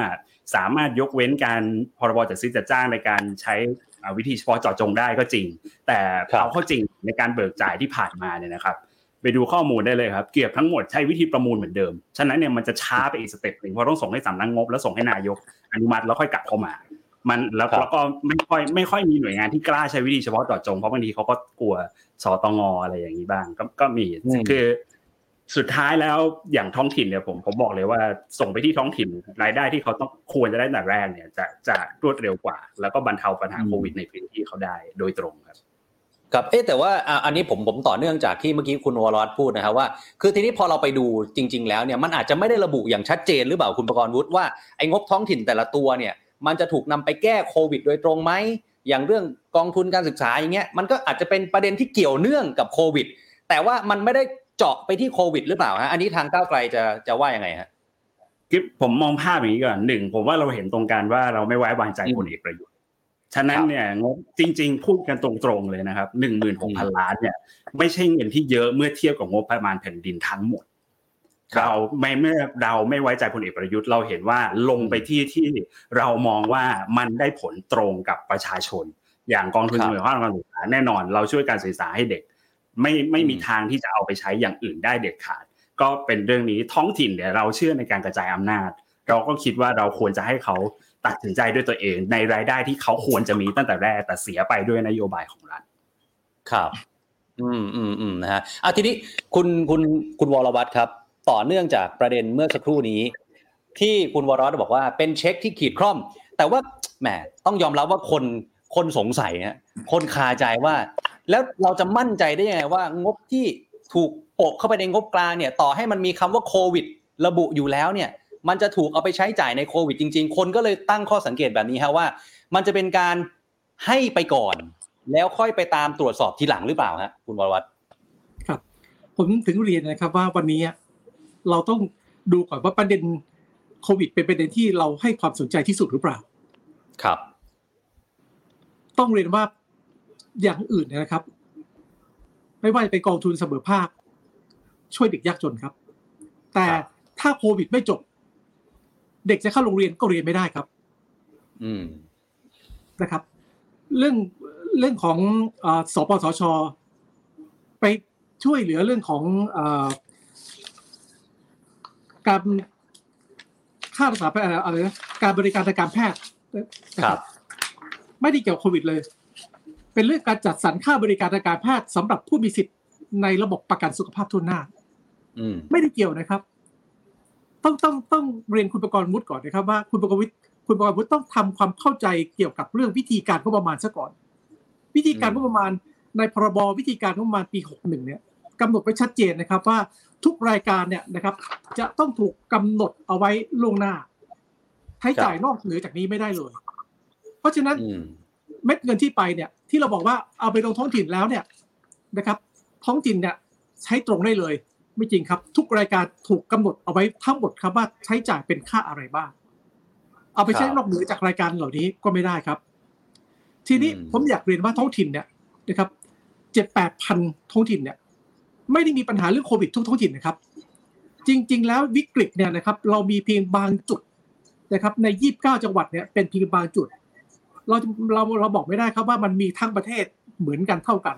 สามารถยกเว้นการพรบจัดซื้อจัดจ้างในการใช้วิธีเฉพาะเจาะจงได้ก็จริง แต่เอาเข้าจริงในการเบิกจ่ายที่ผ่านมาเนี่ยนะครับ ไปดูข้อมูลได้เลยครับ เกือบทั้งหมดใช้วิธีประมูลเหมือนเดิม ฉะนั้นเนี่ยมันจะช้าไปอีกสเต็ปหนึ่งเพราะต้องส่งให้สำนักงบแล้วส่งให้นายกอนุมัติแล้วค่อยกลับเข้ามา มันแล้วแล้วก็ไม่ค่อยไม่ค่อยมีหน่วยงานที่กล้าใช้วิธีเฉพาะเจาะจงเพราะบางทีเขาก็กลัวสตงอะไรอย่างนี้บ้างก็ก็มีคือสุดท้ายแล้วอย่างท้องถิ่นเนี่ยผมผมบอกเลยว่าส่งไปที่ท้องถิ่นรายได้ที่เขาต้องควรจะได้แต่แรกเนี่ยจะจะรวดเร็วกว่า แล้วก็บรรเทาปัญหาโควิดในพื้นที่เขาได้โดยตรงครับ ครับเอ๊แต่ว่าอันนี้ผมผมต่อเนื่องจากที่เมื่อกี้คุณวรวัตพูดนะครับว่า คือทีนี้พอเราไปดูจริง ๆ แล้วเนี่ยมันอาจจะไม่ได้ระบุอย่างชัดเจนหรือเปล่าคุณประกรณ์วุฒิว่าไอ้งบท้องถิ่นแต่ละตัวเนี่ย มันจะถูกนำไปแก้โควิด โดยตรงไหมอย่างเรื่องกองทุนการศึกษาอย่างเงี้ยมันก็อาจจะเป็นประเด็นที่เกี่ยวเนื่องกับโควิด แต่ว่ามันไม่ได้เจาะไปที่โควิด หรือเปล่าฮะอันนี้ทางก้าวไกลจะจะว่ายังไงฮะกิ๊บผมมองภาพอย่างนี้ก่อนหนึ่งผมว่าเราเห็นตรงกันว่าเราไม่ไว้วางใจพลเอกประยุทธ์ ฉะนั้นเนี่ยงบจริง ๆ พูดกันตรงๆเลยนะครับหนึ่งหมื่นหกพันล้านเนี่ยไม่ใช่เงินที่เยอะเมื่อเทียบกับงบประมาณแผ่นดินทั้งหมด เราไม่เมื่อเราไม่ไว้ใจพลเอกประยุทธ์เราเห็นว่าลงไปที่ที่เรามองว่ามันได้ผลตรงกับประชาชน อย่างกองทุนเสมอภาคการศึกษาแน่นอน เราช่วยการศึกษาให้เด็ก ไม่ไม่มีทางที่จะเอาไปใช้อย่างอื่นได้เด็ดขาด ก็เป็นเรื่องนี้ท้องถิ่นเนี่ยเราเชื่อในการกระจายอำนาจ เราก็คิดว่าเราควรจะให้เขา ตัดสินใจด้วยตัวเอง ในรายได้ที่เขาควรจะมีตั้งแต่แรกแต่เสียไปด้วยนโยบายของรัฐครับ อืมอืมอืมนะฮะอะทีนี้คุณคุณคุณวรวัตรครับ ต่อเนื่องจากประเด็นเมื่อสักครู่นี้ ที่คุณวรวัตรบอกว่าเป็นเช็คที่ขีดคร่อม แต่ว่าแหมต้องยอมรับว่าคนคนสงสัยฮะคนคาใจว่า แล้วเราจะมั่นใจได้ยังไงว่างบที่ถูกโปะเข้าไปในงบกลางเนี่ย ต่อให้มันมีคำว่าโควิด ระบุอยู่แล้วเนี่ย มันจะถูกเอาไปใช้จ่ายในโควิดจริง ๆ คนก็เลยตั้งข้อสังเกตแบบนี้ฮะว่า มันจะเป็นการให้ไปก่อน แล้วค่อยไปตามตรวจสอบทีหลังหรือเปล่าฮะคุณวรวัตรครับ ผมถึงเรียนนะครับว่าวันนี้เราต้องดูก่อนว่าประเด็นโควิด เป็นประเด็นที่เราให้ความสนใจที่สุดหรือเปล่า ครับ ต้องเรียนว่าอย่างอื่นนะครับ ไม่ว่าจะเป็นกองทุนเสมอภาค ช่วยเด็กยากจนครับ แต่ถ้าโควิดไม่จบ เด็กจะเข้าโรงเรียนก็เรียนไม่ได้ครับ อืมนะครับ เรื่องเรื่องของอสปสชไปช่วยเหลือเรื่องของอการค่ารักษาอะไรนะการบริการทางการแพทย์ครับ ไม่ได้เกี่ยวโควิดเลย เป็นเรื่องการจัดสรรค่าบริการทางการแพทย์สำหรับผู้มีสิทธิ์ในระบบประกันสุขภาพทุนหน้าไม่ได้เกี่ยวนะครับ ต้องต้องต้องเรียนคุณประกรณ์มุดก่อนนะครับว่าคุณประกรณ์วิทย์คุณประกรณ์มุดต้องทำความเข้าใจเกี่ยวกับเรื่องวิธีการงบประมาณซะก่อน วิธีการงบประมาณในพรบวิธีการงบประมาณปีหกหนึ่งเนี่ยกำหนดไว้ชัดเจนนะครับว่าทุกรายการเนี่ยนะครับ จะต้องถูกกำหนดเอาไว้ล่วงหน้าใช้จ่ายนอกเหนือจากนี้ไม่ได้เลย เพราะฉะนั้นเม็ดเงินที่ไปเนี่ย ที่เราบอกว่าเอาไปลงท้องถิ่นแล้วเนี่ยนะครับ ท้องถิ่นเนี่ยใช้ตรงได้เลย ไม่จริงครับ ทุกรายการถูกกำหนดเอาไว้ทั้งหมดครับว่าใช้จ่ายเป็นค่าอะไรบ้าง เอาไปใช้นอกเหนือจากรายการเหล่านี้ก็ไม่ได้ครับ ทีนี้ผมอยากเรียนว่าท้องถิ่นเนี่ยนะครับเจ็ดแปดพันท้องถิ่นเนี่ย ไม่ได้มีปัญหาเรื่องโควิดทุกท้องถิ่นนะครับ จริง ๆ แล้ววิกฤตเนี่ยนะครับ เรามีเพียงบางจุดนะครับ ในยี่บเก้าจังหวัดเนี่ยเป็นเพียงบางจุด เราเราเราบอกไม่ได้ครับว่ามันมีทั้งประเทศเหมือนกันเท่ากัน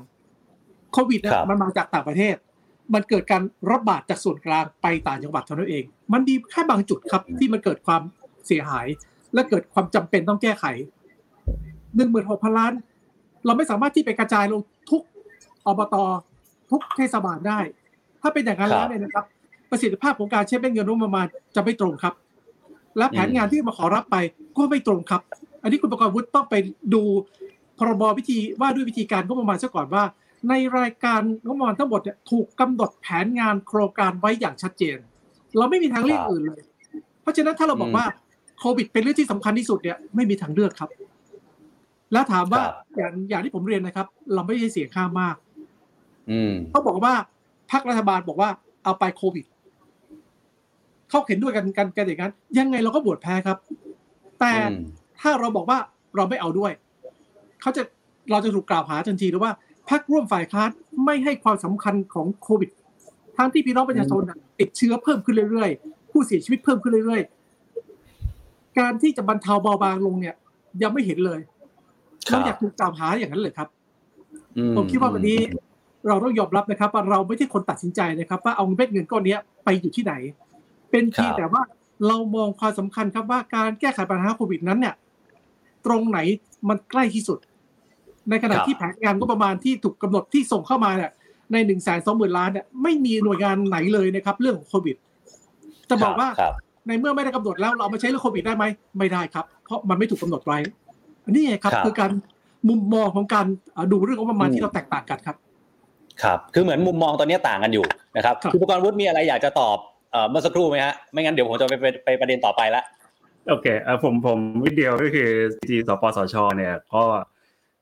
โควิดเนี่ยมันมาจากต่างประเทศ มันเกิดการระบาดจากส่วนกลางไปต่างจังหวัดเท่านั้นเอง มันมีแค่บางจุดครับ ที่มันเกิดความเสียหาย และเกิดความจำเป็นต้องแก้ไขหนึ่งหมื่นหกพันล้าน เราไม่สามารถที่ไปกระจายลงทุกอบตทุกเทศบาลได้ ถ้าเป็นอย่างนั้นแล้วเนี่ยนะครับ ประสิทธิภาพของการใช้เป็นเงินงบประมาณจะไม่ตรงครับ และแผนงานที่มาขอรับไปก็ไม่ตรงครับ อันนี้คุณประกอบวุฒิต้องไปดูพรบวิธีว่าด้วยวิธีการงบประมาณซะก่อนว่า ในรายการงบประมาณทั้งหมดเนี่ยถูกกำหนดแผนงานโครงการไว้อย่างชัดเจน เราไม่มีทางเลือกอื่นเลย เพราะฉะนั้นถ้าเราบอกว่าโควิดเป็นเรื่องที่สำคัญที่สุดเนี่ยไม่มีทางเลือกครับ แล้วถามว่าอย่างอย่างที่ผมเรียนนะครับ เราไม่ใช่เสียงข้างมากอืมเขาบอกว่าพรรครัฐบาลบอกว่าเอาไปโควิดเขาเห็นด้วยกันกันกันอย่างนั้น ยังไงเราก็บวชแพ้ครับ แต่อืมถ้าเราบอกว่าเราไม่เอาด้วยเขาจะเราจะถูกกล่าวหาทันทีหรือว่า พรรคร่วมฝ่ายค้านไม่ให้ความสำคัญของโควิดทั้งที่พี่น้องประชาชนน่ะติดเชื้อเพิ่มขึ้นเรื่อยๆ ผู้เสียชีวิตเพิ่มขึ้นเรื่อยๆ การที่จะบรรเทาเบาบางลงเนี่ย ยังไม่เห็นเลยครัเราบอยากถูกกล่าวหาอย่างนั้นเลยครับอืผมคิดว่าวันนี้เราต้องยอมรับนะครับ ว่าเราไม่ใช่คนตัดสินใจนะครับ ว่าเอาเม็ดเงินก้อนเนี้ยไปอยู่ที่ไหน เป็นเพียงครับแต่ว่าเรามองความสำคัญครับว่าการแก้ไขปัญหาโควิดนั้นเนี่ย ตรงไหนมันใกล้ที่สุด ในขณะที่แผนงานก็ประมาณที่ถูกกำหนดที่ส่งเข้ามาเนี่ยในหนึ่งแสนสองหมื่นล้านเนี่ยไม่มีหน่วยงานไหนเลยนะครับเรื่องของโควิด จะบอกว่าครับในเมื่อไม่ได้กำหนดแล้วเราเอามาใช้เรื่องโควิดได้ไหมไม่ได้ครับ เพราะมันไม่ถูกกำหนดไว้อันนี้ไงครับครับ คือการมุมมองของการเอ่อดูเรื่องของประมาณที่เราแตกต่างกันครับ ครับ คือเหมือนมุมมองตอนนี้ต่างกันอยู่นะครับครับคุณประกรณ์วุฒิมีอะไรอยากจะตอบเอ่อเมื่อสักครู่ไหมฮะไม่งั้นเดี๋ยวผมจะไปไปไปประเด็นต่อไปละโอเคเออผมผมวิดเดียวก็คือจีสปสชเนี่ยก็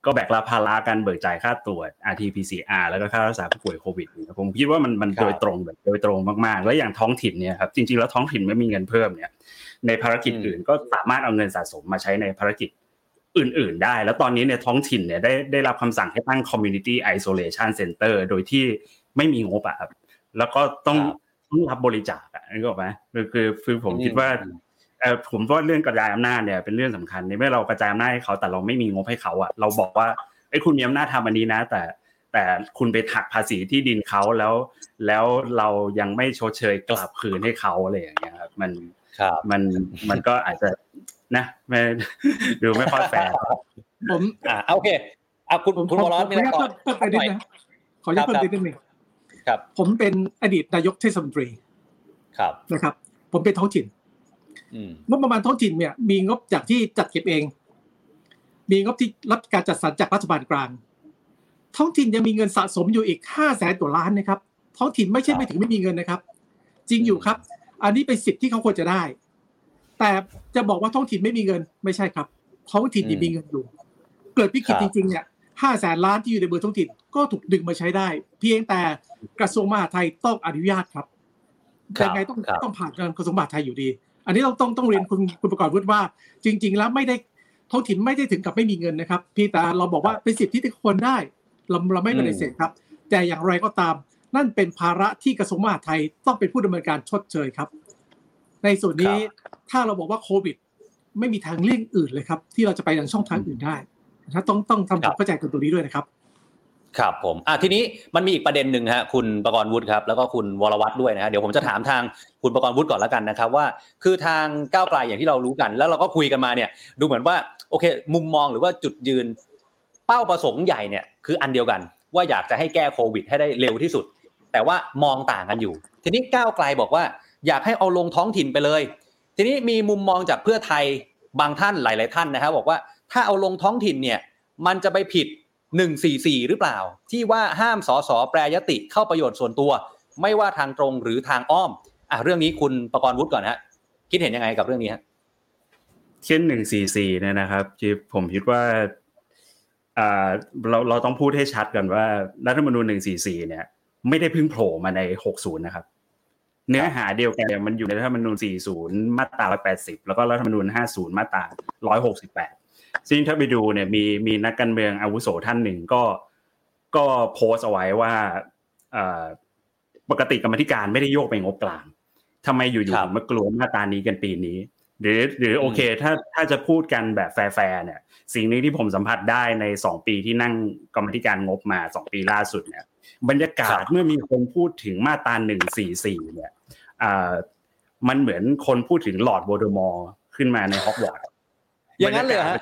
ก็แบกรับภาระการเบิกจ่ายค่าตรวจ RT-PCR แล้วก็ค่ารักษาผู้ป่วยโควิดเนี่ยผมคิดว่ามันมันครับโดยตรงแบบโดยตรงมากๆ แล้วอย่างท้องถิ่นเนี่ยครับจริงๆแล้วท้องถิ่นไม่มีเงินเพิ่มเนี่ย ในภารกิจอื่นก็สามารถเอาเงินสะสมมาใช้ในภารกิจอื่น ๆ ได้ แล้วตอนนี้เนี่ยท้องถิ่นเนี่ยได้ได้รับคำสั่งให้ตั้ง community isolation center โดยที่ไม่มีงบอะครับแล้วก็ต้องครับต้องรับบริจาคอะนึกออกไหมคือคือคือผมคิดว่าอืมเออ ผมว่าเรื่องกระจายอำนาจเนี่ยเป็นเรื่องสำคัญในเมื่อเรากระจายอำนาจให้เขาแต่เราไม่มีงบให้เขาอะเราบอกว่าไอ้ยคุณมีอำนาจทำอันนี้นะ แต่แต่คุณไปหักภาษีที่ดินเขาแล้ว แล้วเรายังไม่ชดเชยกลับคืนให้เขาอะไรอย่างเงี้ยครับมันครับมันมันก็อาจจะนะไม่ดูไม่ค่อยแฟร์ผมอ่าโอเคอะคุณผมคุณวรรัตน์ขมีออะไรอนุญาตต่อเพิ่มเพิ่มไปนิดนึงนะขออนุญาตครัเพิ่บมนิดนึงครับ ผมเป็นอดีตนายกเทศมนตรีครับนะครับ ผมเป็นท้องถิ่นอืม งบประมาณท้องถิ่นเนี่ย มีงบจากที่จัดเก็บเอง มีงบที่รับการจัดสรรจากรัฐบาลกลาง ท้องถิ่นยังมีเงินสะสมอยู่อีกห้าแสนกว่าล้านนะครับ ท้องถิ่นไม่ใช่ไม่ถึงไม่มีเงินนะครับ จริงอยู่ครับ อันนี้เป็นสิทธิ์ที่เขาควรจะได้ แต่จะบอกว่าท้องถิ่นไม่มีเงิน ไม่ใช่ครับ ท้องถิ่นยังมีเงินอยู่ เกิดวิกฤตจริงๆเนี่ยห้าแสนล้านที่อยู่ในมือท้องถิ่นก็ถูกดึงมาใช้ได้ เพียงแต่กระทรวงมหาดไทยต้องอนุญาตครับครับยังไงต้องครับต้องผ่านการกระทรวงมหาดไทยอยู่ดี อันนี้ต้องต้องต้องเรียนคุณคุณประกอบวุฒิว่า จริง ๆ แล้วไม่ได้ท้องถิ่นไม่ได้ถึงกับไม่มีเงินนะครับเพี่แต่เราบอกว่าเป็นสิทธิที่ควรได้เราเราไม่ปฏิเสธครับ แต่อย่างไรก็ตาม นั่นเป็นภาระที่กระทรวงมหาดไทยต้องเป็นผู้ดำเนินการชดเชยครับ ในส่วนนี้ถ้าเราบอกว่าโควิด ไม่มีทางเลี่ยงอื่นเลยครับ ที่เราจะไปทางช่องทางอื่นได้นะต้องต้องทำความเข้าใจกันตรงนี้ด้วยนะครับ ครับผมอะทีนี้มันมีอีกประเด็นหนึ่งฮะคุณประกรณ์วุฒิครับแล้วก็คุณวรวัตรด้วยนะฮะเดี๋ยวผมจะถามทางคุณประกรณ์วุฒิก่อนแล้วกันนะครับว่า คือทางก้าวไกลอย่างที่เรารู้กัน แล้วเราก็คุยกันมาเนี่ย ดูเหมือนว่าโอเค มุมมองหรือว่าจุดยืน เป้าประสงค์ใหญ่เนี่ยคืออันเดียวกัน ว่าอยากจะให้แก้โควิด ให้ได้เร็วที่สุด แต่ว่ามองต่างกันอยู่ ทีนี้ก้าวไกลบอกว่า อยากให้เอาลงท้องถิ่นไปเลย ทีนี้มีมุมมองจากเพื่อไทยบางท่านหลาย ๆ ท่านนะครับบอกว่าถ้าเอาลงท้องถิ่นเนี่ยมันจะไปผิด 144 หรือเปล่า ที่ว่าห้ามสสแปรยติเข้าประโยชน์ส่วนตัว ไม่ว่าทางตรงหรือทางอ้อมอะเรื่องนี้คุณประกรณ์วุฒิก่อนฮะคิดเห็นยังไงกับเรื่องนี้ฮะเช่นหนึ่งสี่สี่เนี่ยนะครับที่ผมคิดว่าอ่าเราเราต้องพูดให้ชัดกันว่ารัฐธรรมนูญหนึ่งสี่สี่เนี่ย ไม่ได้เพิ่งโผล่มาในหกศูนย์นะครับ เนื้อหาเดียวกันเนี่ยมันอยู่ในรัฐธรรมนูญสี่ศูนย์มาตราร้อยแปดสิบแล้วก็รัฐธรรมนูญห้าศูนย์มาตราร้อยหกสิบแปด ซึ่งถ้าไปดูเนี่ยมีมีนักการเมืองอาวุโสท่านหนึ่งก็ก็โพสต์เอาไว้ว่าอ่าปกติกรรมธิการไม่ได้โยกไปงบกลางทำไมอยู่ครับๆถึงมากลัวมาตรานี้กันปีนี้ หรือหรือโอเค ถ้าถ้าจะพูดกันแบบแฟร์ๆเนี่ย สิ่งนี้ที่ผมสัมผัสได้ในสองปีที่นั่งกรรมธิการงบมาสองปีล่าสุดเนี่ย บรรยากาศเมื่อมีคนพูดถึงมาตราหนึ่งสี่สี่เนี่ยมันเหมือนคนพูดถึงหลอดโวลเดอมอร์ขึ้นมาในฮอกวอตส์อย่างนั้นเลยฮะ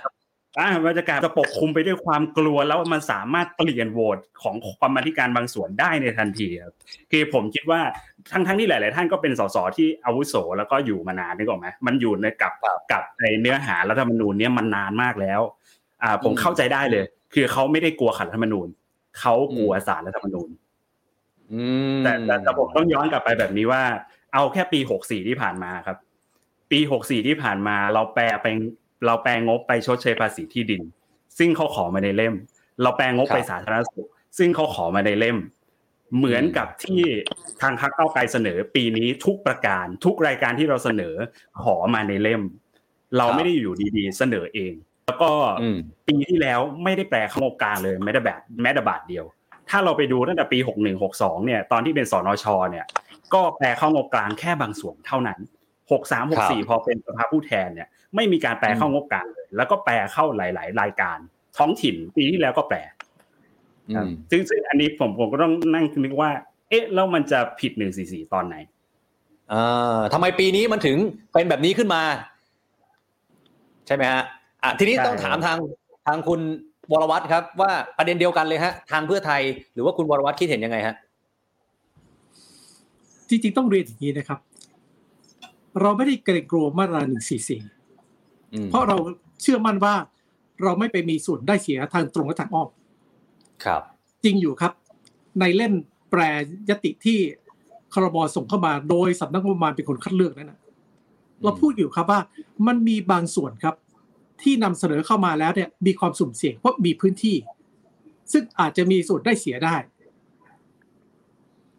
อ่าบรรยากาศจะปกคลุมไปด้วยความกลัวแล้วมันสามารถเปลี่ยนโหวตของกรรมธิการบางส่วนได้ในทันทีครับคือผมคิดว่าทั้งทั้งที่หลาย ๆ ท่านก็เป็นสสที่อาวุโสแล้วก็อยู่มานานนึกออกไหมมันอยู่ในกับกับในเนื้อหารัฐธรรมนูญเนี้ยมันนานมากแล้ว อ่า ผมเข้าใจได้เลย คือเขาไม่ได้กลัวขัดรัฐธรรมนูญเขากลัวสารรัฐธรรมนูญแต่แต่ผมต้องย้อนกลับไปแบบนี้ว่า เอาแค่ปีหกสี่ที่ผ่านมาครับ ปีหกสี่ที่ผ่านมาเราแปลเป็น เราแปลงบไปชดเชยภาษีที่ดิน ซึ่งเขาขอมาในเล่ม เราแปลงบไปสาธารณสุข ซึ่งเขาขอมาในเล่ม เหมือนกับที่ทางพรรคเก้าไกลเสนอ ปีนี้ทุกประการทุกรายการที่เราเสนอขอมาในเล่ม เราไม่ได้อยู่ดีๆ เสนอเอง แล้วก็ปีที่แล้วไม่ได้แปลข้างบกลางเลยไม่ได้แบบแม้แต่บาทเดียว ถ้าเราไปดูตั้งแต่ปีหกหนึ่งหกสองเนี่ยตอนที่เป็นสนชเนี่ย ก็แปลข้างบกลางแค่บางส่วนเท่านั้นหกสามหกสี่พอเป็นสภาผู้แทนเนี่ย ไม่มีการแปลเข้างบกลางเลย แล้วก็แปลเข้าหลาย ๆ รายการ ท้องถิ่นปีที่แล้วก็แปลซึ่งซึ่งอันนี้ผมผมก็ต้องนั่งนึกว่า เอ๊ะแล้วมันจะผิดหนึ่งสี่สี่ตอนไหนอ่าทำไมปีนี้มันถึงเป็นแบบนี้ขึ้นมา ใช่ไหมฮะอะทีนี้ต้องถามทางทางคุณวรวัตรครับ ว่าประเด็นเดียวกันเลยฮะ ทางเพื่อไทย หรือว่าคุณวรวัตรคิดเห็นยังไงฮะจริงๆต้องเรียนอย่างนี้นะครับ เราไม่ได้เกรงกลัวมาตราหนึ่งสี่สี่ เพราะเราเชื่อมั่นว่าเราไม่ไปมีส่วนได้เสียทางตรงและทางอ้อมครับ จริงอยู่ครับ ในเล่นแปรยติที่ครบส่งเข้ามาโดยสำนักงบประมาณเป็นคนคัดเลือกนั่นนะเราพูดอยู่ครับว่ามันมีบางส่วนครับ ที่นำเสนอเข้ามาแล้วเนี่ย มีความสุ่มเสี่ยงเพราะมีพื้นที่ ซึ่งอาจจะมีส่วนได้เสียได้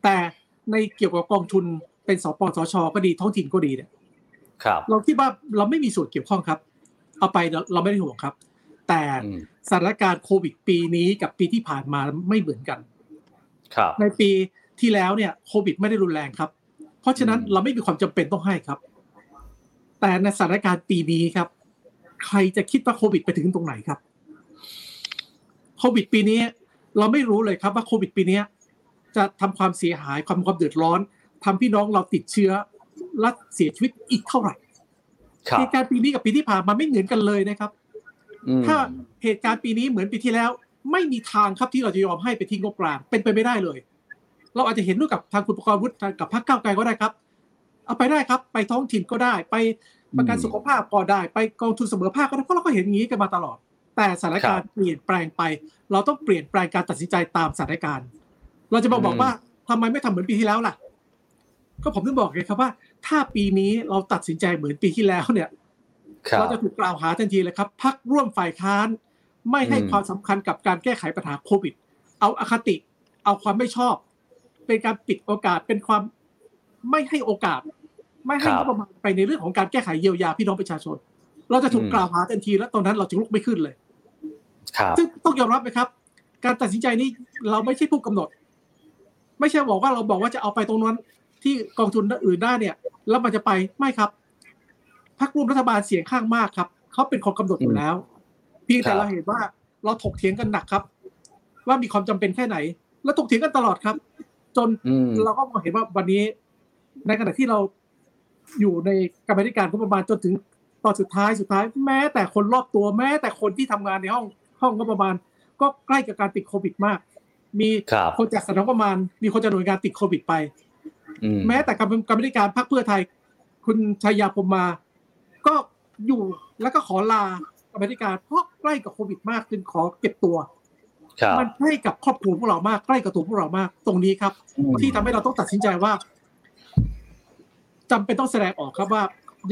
แต่ในเกี่ยวกับกองทุนเป็นสปสชก็ดีท้องถิ่นก็ดีเนี่ย เราคิดว่าเราไม่มีส่วนเกี่ยวข้องครับ เอาไปเราไม่ได้ห่วงครับ แต่สถานการณ์โควิดปีนี้กับปีที่ผ่านมาไม่เหมือนกัน ครับ ในปีที่แล้วเนี่ยโควิดไม่ได้รุนแรงครับ เพราะฉะนั้นเราไม่มีความจำเป็นต้องให้ครับ แต่ในสถานการณ์ปีนี้ครับ ใครจะคิดว่าโควิดไปถึงตรงไหนครับโควิดปีนี้ เราไม่รู้เลยครับว่าโควิดปีนี้จะทำความเสียหายความความเดือดร้อนทำพี่น้องเราติดเชื้อ และเสียชีวิตอีกเท่าไหร่เหตุการณ์ปีนี้กับปีที่ผ่านมาไม่เหมือนกันเลยนะครับ ถ้าเหตุการณ์ปีนี้เหมือนปีที่แล้ว ไม่มีทางครับที่เราจะยอมให้ไปทิ้งงบกลางเป็นไปไม่ได้เลย เราอาจจะเห็นด้วยกับทางคุณประกรณ์วุฒิกับพรรคก้าวไกลก็ได้ครับ เอาไปได้ครับ ไปท้องถิ่นก็ได้ ไปประกันสุขภาพก็ได้ ไปกองทุนเสมอภาคก็ได้เพราะเราก็เห็นอย่างนี้กันมาตลอด แต่สถานการณ์เปลี่ยนแปลงไป เราต้องเปลี่ยนแปลงการตัดสินใจตามสถานการณ์ เราจะมาบอกว่าทำไมไม่ทำเหมือนปีที่แล้วล่ะ ก็ผมต้องบอกเลยครับว่า ถ้าปีนี้เราตัดสินใจเหมือนปีที่แล้วเนี่ยเราจะถูกกล่าวหาทันทีเลยครับพักร่วมฝ่ายค้าน ไม่ให้ความสำคัญกับการแก้ไขปัญหาโควิด เอาอคติ เอาความไม่ชอบ เป็นการปิดโอกาสเป็นความไม่ให้โอกาส ไม่ให้ประมาณไปในเรื่องของการแก้ไขเยียวยาพี่น้องประชาชน เราจะถูกกล่าวหาทันที แล้วตอนนั้นเราจะลุกไม่ขึ้นเลยซึ่งต้องยอมรับไหมครับ การตัดสินใจนี้เราไม่ใช่ผู้กำหนด ไม่ใช่บอกว่าเราบอกว่าจะเอาไปตรงนั้น ที่กองทุนอื่นได้เนี่ย แล้วมันจะไปไม่ครับพรรคร่วมรัฐบาลเสียงข้างมากครับเขาเป็นคนกำหนดอยู่แล้วเพียงแต่เราเห็นว่าเราถกเถียงกันหนักครับ ว่ามีความจำเป็นแค่ไหน แล้วถกเถียงกันตลอดครับ จนเราก็มองเห็นว่าวันนี้ ในขณะที่เราอยู่ในกรรมธิการงบประมาณจนถึงตอนสุดท้ายสุดท้าย แม้แต่คนรอบตัวแม้ แต่คนที่ทำงานในห้องห้องงบประมาณ ก็ใกล้กับการติดโควิดมาก มีคนจากสำนักประมาณ มีคนจากหน่วยงานติดโควิดไป แม้แต่กรรมกรรมธิการพรรคเพื่อไทย คุณชัยยาพมมา ก็อยู่แล้วก็ขอลากรรมธิการเพราะใกล้กับโควิดมากจึงขอเก็บตัวมันใกล้กับครอบครัวพวกเรามากใกล้กับตัวพวกเรามาก ตรงนี้ครับ ที่ทำให้เราต้องตัดสินใจว่าจำเป็นต้องแสดงออกครับว่า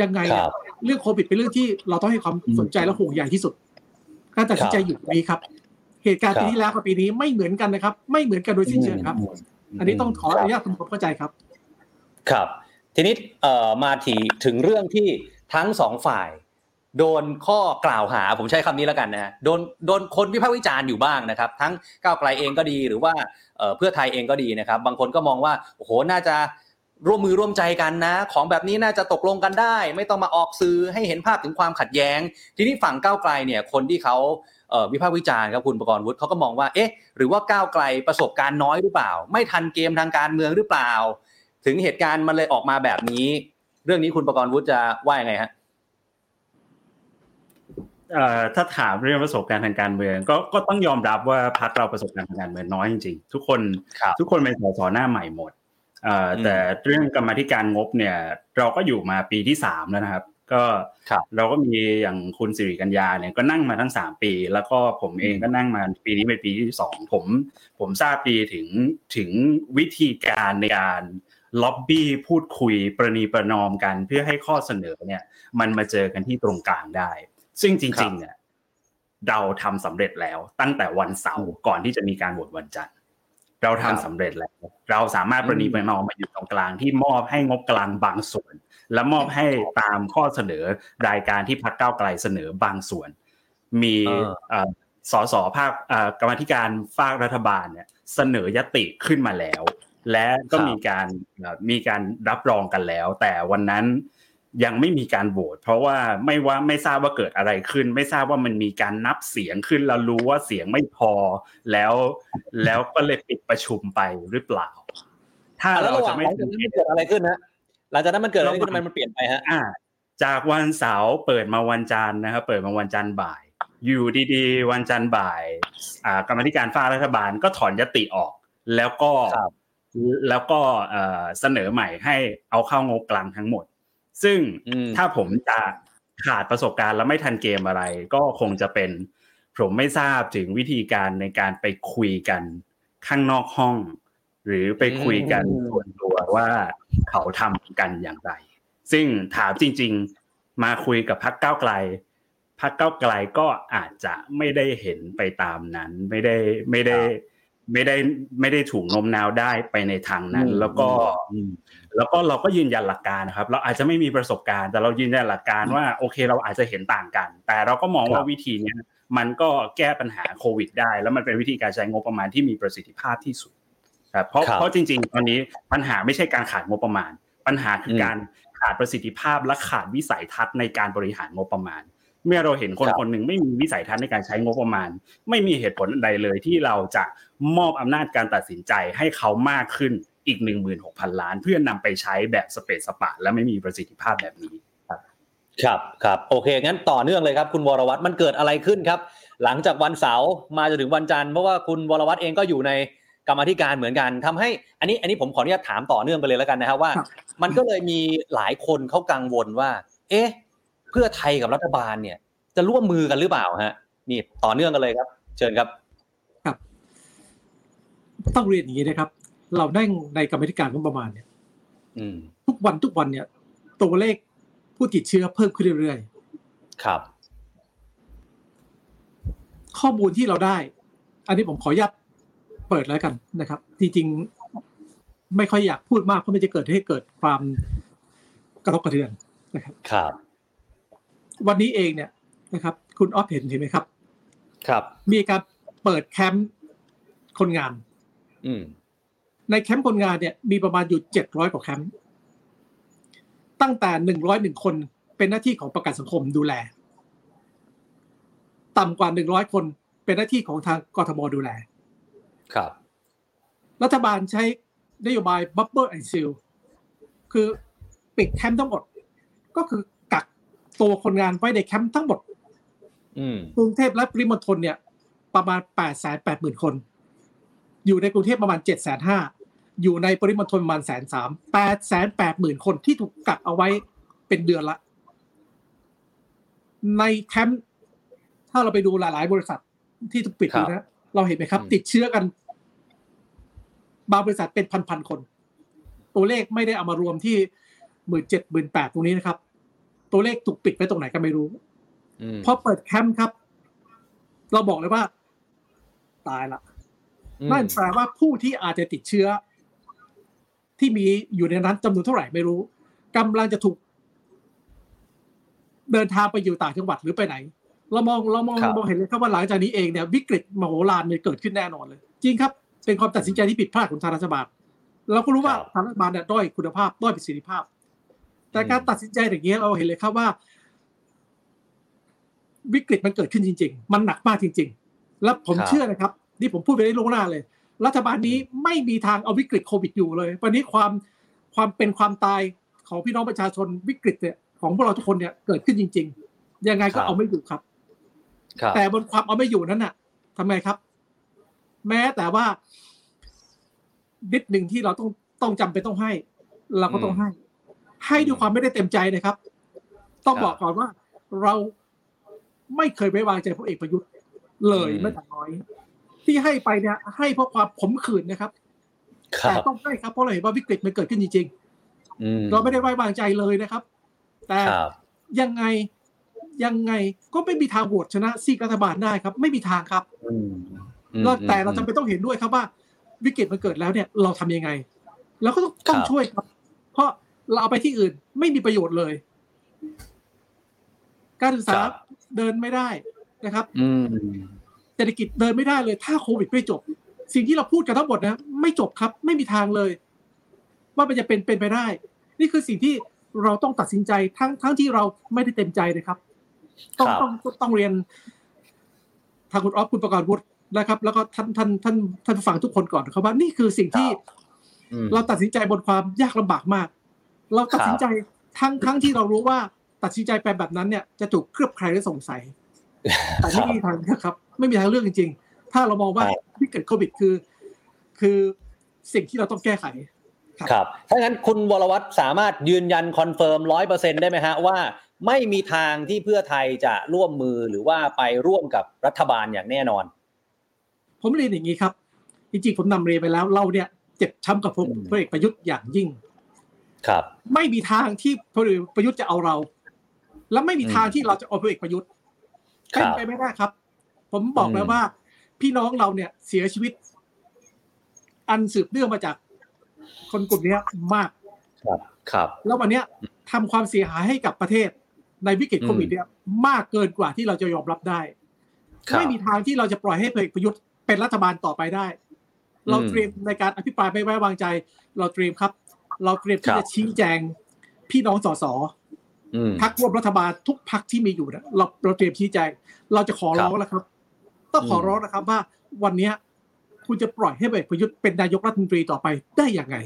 ยังไงเรื่องโควิดเป็นเรื่องที่เราต้องให้ความสนใจและห่วงใยที่สุดการตัดสินใจอยู่นี้ครับ เหตุการณ์ปีที่แล้วกับปีนี้ไม่เหมือนกันนะครับ ไม่เหมือนกันโดยสิ้นเชิงครับ อันนี้ต้องขออนุญาตทำความเข้าใจครับ ครับ ทีนี้มาถีถึงเรื่องที่ทั้งสองฝ่าย โดนข้อกล่าวหาผมใช้คำนี้แล้วกันนะโดนโดนคนวิพากษ์วิจารณ์อยู่บ้างนะครับ ทั้งก้าวไกลเองก็ดีหรือว่าเพื่อไทยเองก็ดีนะครับ บางคนก็มองว่าโอ้โหน่าจะร่วมมือร่วมใจกันนะ ของแบบนี้น่าจะตกลงกันได้ ไม่ต้องมาออกสื่อให้เห็นภาพถึงความขัดแย้ง ทีนี้ฝั่งก้าวไกลเนี่ยคนที่เขาวิพากษ์วิจารณ์ครับคุณประกรณ์วุฒิเขาก็มองว่าเอ๊ะหรือว่าก้าวไกลประสบการณ์น้อยหรือเปล่า ไม่ทันเกมทางการเมืองหรือเปล่า ถึงเหตุการณ์มันเลยออกมาแบบนี้ เรื่องนี้คุณประกรณ์วุฒิจะว่ายังไงฮะเอ่อถ้าถามเรื่องประสบการณ์ทางการเมือง ก็ก็ต้องยอมรับว่าพรรคเราประสบการณ์ทางการเมืองน้อยจริงๆทุกคนครับทุกคนเป็นสสหน้าใหม่หมดเอ่ออมแต่เรื่องกรรมาธิการงบเนี่ย เราก็อยู่มาปีที่สามแล้วนะครับ ก็ครับเราก็มีอย่างคุณสิริกัญญาเนี่ยก็นั่งมาทั้งสามปี แล้วก็ผมเองก็นั่งมาปีนี้เป็นปีที่สองผม ผมทราบดีถึงถึงวิธีการในการ ล็อบบี้พูดคุยประนีประนอมกัน เพื่อให้ข้อเสนอเนี่ยมันมาเจอกันที่ตรงกลางได้ ซึ่งจริงๆเนี่ยเราทำสำเร็จแล้วตั้งแต่วันเสาร์ก่อนที่จะมีการโหวตวันจันทร์เราทำครับสำเร็จแล้ว เราสามารถประนีประนอมมาอยู่ตรงกลางที่มอบให้งบกลางบางส่วน และมอบให้ตามข้อเสนอรายการที่พรรคก้าวไกลเสนอบางส่วน มีเออเอ่อสสภาคเอ่อกรรมาธิการฝากรัฐบาลเนี่ยเสนอยติขึ้นมาแล้ว และก็ครับมีการเอ่อมีการรับรองกันแล้ว แต่วันนั้นยังไม่มีการโหวตเพราะว่าไม่ว่าไม่ทราบว่าเกิดอะไรขึ้น ไม่ทราบว่ามันมีการนับเสียงขึ้น แล้วรู้ว่าเสียงไม่พอ แล้วแล้วก็เลยปิดประชุมไปหรือเปล่า ถ้าอะแล้วเราระหว่าจะงไม่หลังจากนั้นมันเกิดอะไรขึ้นฮะหลังจากนั้นมันเกิดอะไรขึ้นทำไมมันเปลี่ยนไปฮะอ่าจากวันเสาร์เปิดมาวันจันทร์นะครับเปิดมาวันจันทร์บ่าย อยู่ดีๆ วันจันทร์บ่ายอ่ากรรมาธิการฝ้ากรัฐบาลก็ถอนยติออก แล้วก็ครับ แล้วก็เอ่อเสนอใหม่ให้เอาเข้างบกลางทั้งหมด ซึ่งอืมถ้าผมจะขาดประสบการณ์แล้วไม่ทันเกมอะไร ก็คงจะเป็นผมไม่ทราบถึงวิธีการในการไปคุยกันข้างนอกห้อง หรือไปคุยกันอืมส่วนตัวว่าเขาทำกันอย่างไร ซึ่งถามจริง ๆ มาคุยกับพักเก้าวไกลพักเก้าวไกลก็อาจจะไม่ได้เห็นไปตามนั้น ไม่ได้ไม่ได้ ไม่ได้ไม่ได้ถูกโน้มน้าวได้ไปในทางนั้นอืมแล้วก็อืมแล้วก็เราก็ยืนยันหลักการนะครับ เราอาจจะไม่มีประสบการณ์แต่เรายืนยันหลักการว่าโอเค เราอาจจะเห็นต่างกัน แต่เราก็มองครัว่าบวิธีเนี้ยมันก็แก้ปัญหาโควิด ได้ แล้วมันเป็นวิธีการใช้งบประมาณที่มีประสิทธิภาพที่สุดครับเพราะครับเพราะจริง ๆ ตอนนี้ปัญหาไม่ใช่การขาดงบประมาณ ปัญหาคืออมการขาดประสิทธิภาพและขาดวิสัยทัศน์ในการบริหารงบประมาณ เมื่อเราเห็นคนครับคนหนึ่งไม่มีวิสัยทัศน์ในการใช้งบประมาณ ไม่มีเหตุผลใดเลยที่เราจะมอบอำนาจการตัดสินใจให้เขามากขึ้นอีก 16,000 ล้าน เพื่อนำไปใช้แบบสเปซสปะ และไม่มีประสิทธิภาพแบบนี้ครับครับโอเค งั้นต่อเนื่องเลยครับ คุณวรวัตรมันเกิดอะไรขึ้นครับ หลังจากวันเสาร์มาจนถึงวันจันทร์เพราะว่าคุณวรวัตรเองก็อยู่ในกรรมาธิการเหมือนกันทำให้ อันนี้อันนี้ผมขออนุญาตถามต่อเนื่องไปเลยแล้วกันนะครับว่าครับมันก็เลยมีหลายคนเขากังวลว่า เอ๊ะ เพื่อไทยกับรัฐบาลเนี่ย จะร่วมมือกันหรือเปล่าฮะ นี่ต่อเนื่องกันเลยครับ เชิญครับต้องเรียนอย่างนี้นะครับ เราได้ในกรรมาธิการงบประมาณเนี่ยอืมทุกวันทุกวันเนี่ย ตัวเลขผู้ติดเชื้อเพิ่มขึ้นเรื่อยครับๆข้อมูลที่เราได้ อันนี้ผมขออนุญาตเปิดแล้วกันนะครับ จริงๆไม่ค่อยอยากพูดมากเพราะมันจะเกิดให้เกิดความกระทบกระเทือนนะครับ ครับ วันนี้เองเนี่ยนะครับ คุณออฟเห็นเห็นไหมครับ ครับ มีการเปิดแคมป์คนงาน อืมในแคมป์คนงานเนี่ย มีประมาณอยู่เจ็ดร้อยกว่าแคมป์ตั้งแต่หนึ่งร้อยหนึ่งคนเป็นหน้าที่ของประกันสังคมดูแล ต่ำกว่าหนึ่งร้อยคนเป็นหน้าที่ของทางกทมดูแล ครับ รัฐบาลใช้นโยบาย bubble and seal คือปิดแคมป์ทั้งหมด ก็คือกัก ตัวคนงานไว้ในแคมป์ทั้งหมดอืมกรุงเทพและปริมณฑลเนี่ย ประมาณ8ปดแสนแปดหมื่นคน อยู่ในกรุงเทพประมาณ7จ็ดแสนห้าอยู่ในปริมณฑลประมาณแสนสามแปดแสนแปดหมื่นคนที่ถูกกักเอาไว้เป็นเดือนละ ในแคมป์ถ้าเราไปดูหลาย ๆ บริษัทที่ถูกปิดอยู่นะเราเห็นไหมครับอืมติดเชื้อกัน บางบริษัทเป็นพันๆคน ตัวเลขไม่ได้เอามารวมที่หมื่นเจ็ดหมื่นแปดตรงนี้นะครับ ตัวเลขถูกปิดไว้ตรงไหนก็ไม่รู้อืมพอเปิดแคมป์ครับ เราบอกเลยว่า ตายละอืมนั่นแปลว่าผู้ที่อาจจะติดเชื้อ ที่มีอยู่ในนั้นจำนวนเท่าไหร่ไม่รู้กำลังจะถูก เดินทางไปอยู่ต่างจังหวัดหรือไปไหน เรามองเรามองครับมองเห็นเลยครับว่าหลังจากนี้เองเนี่ยวิกฤตมโหฬารเนี่ยเกิดขึ้นแน่นอนเลย จริงครับ เป็นความตัดสินใจที่ผิดพลาดของทางรัฐบาลเราก็รู้ว่าทางรัฐบาลเนี่ยด้อยคุณภาพด้อยประสิทธิภาพ แต่การตัดสินใจอย่างนี้ยเราเห็นเลยครับว่า วิกฤตมันเกิดขึ้นจริง ๆ มันหนักมากจริง ๆ แล้วผมครับเชื่อนะครับ นี่ผมพูดไปได้ล่วงหน้าเลย รัฐบาลนี้ไม่มีทางเอาวิกฤตโควิดอยู่เลย วันนี้ความความเป็นความตายของพี่น้องประชาชนวิกฤตเนี่ยของพวกเราทุกคนเนี่ยเกิดขึ้นจริง ๆ ยังไงก็เอาไม่อยู่ครับครับแต่บนความเอาไม่อยู่นั้นน่ะทำไงครับ แม้แต่ว่านิดหนึ่งที่เราต้องต้องจำเป็นต้องให้ เราก็ต้องให้ ให้ด้วยความไม่ได้เต็มใจนะครับ ต้องครับบอกก่อนว่าเราไม่เคยไว้วางใจพลเอกประยุทธ์เลยอืมแม้แต่น้อย ที่ให้ไปเนี่ย ให้เพราะความขมขื่นนะครับครัแต่บต้องให้ครับเพราะเราเห็นว่าวิกฤตมันเกิดขึ้นจริงอืมๆเราไม่ได้ไว้วางใจเลยนะครับ แต่ครับยังไงยังไงก็ไม่มีทางโหวตชนะซีกรัฐบาลได้ครับ ไม่มีทางครับอืมอืมแล้วแต่เราจำเป็นต้องเห็นด้วยครับว่า วิกฤตมันเกิดแล้วเนี่ย เราทำยังไงเราก็ต้องต้องครับช่วยครับ เพราะ เราเอาไปที่อื่นไม่มีประโยชน์เลย การศึกษาเดินไม่ได้นะครับอืมเศรษฐกิจเดินไม่ได้เลย ถ้าโควิดไม่จบ สิ่งที่เราพูดกันทั้งหมดนะไม่จบครับ ไม่มีทางเลย ว่ามันจะเป็นเป็นไปได้ นี่คือสิ่งที่เราต้องตัดสินใจทั้งทั้งที่เราไม่ได้เต็มใจนะครับ ต้องครับต้องต้องต้องเรียนทางคุณออฟคุณประกอบวุฒินะครับ แล้วก็ท่านท่านท่านท่านผู้ฟังทุกคนก่อนนะครับว่านี่คือสิ่งที่อืมเราตัดสินใจบนความยากลำบากมาก เราตัดสินใจทั้งทั้งที่เรารู้ว่าตัดสินใจไปแบบนั้นเนี่ยจะถูกเครือบใครและสงสัยแต่ไม่มีทางนะครับ ไม่มีทางเลือกจริง ๆ ถ้าเรามองว่าครับวิกฤตโควิดคือ คือสิ่งที่เราต้องแก้ไขครับถ้างั้นคุณวรวัตรสามารถยืนยัน confirm ร้อยเปอร์เซ็นต์ได้ไหมฮะว่าไม่มีทางที่เพื่อไทยจะร่วมมือหรือว่าไปร่วมกับรัฐบาลอย่างแน่นอน ผมเรียนอย่างนี้ครับ จริงๆผมนำเรียนไปแล้วเราเนี่ยเจ็บช้ำกับพลอืมพลเอกประยุทธ์อย่างยิ่ง ครับ ไม่มีทางที่พลเอกประยุทธ์จะเอาเรา และไม่มีทางที่เราจะเอาพลเอกประยุทธ์ครัเป็นไปไม่ได้ครับ ผมบอกแล้วอืมว่า พี่น้องเราเนี่ยเสียชีวิต อันสืบเนื่องมาจาก คนกลุ่มเนี้ยมาก ครับ ครับ แล้ววันเนี้ยทำความเสียหายให้กับประเทศในวิกฤตโควิดเนี่ยมากเกินกว่าที่เราจะยอมรับได้ครับไม่มีทางที่เราจะปล่อยให้พลเอกประยุทธ์เป็นรัฐบาลต่อไปได้ เราอืมเตรียมในการอภิปรายไม่ไว้วางใจ เราเตรียมครับ เราเตรียมคที่รับจะชี้แจงพี่น้องสสอืมพักร่วมรัฐบาลทุกพักที่มีอยู่เนี่ยเราเราเตรียมชี้แจง เราจะขอร้องแล้วครับ ต้องขอร้องนะครับว่าวันเนี้ยคุณจะปล่อยให้พลเอกประยุทธ์เป็นนายกรัฐมนตรีต่อไปได้อย่างไง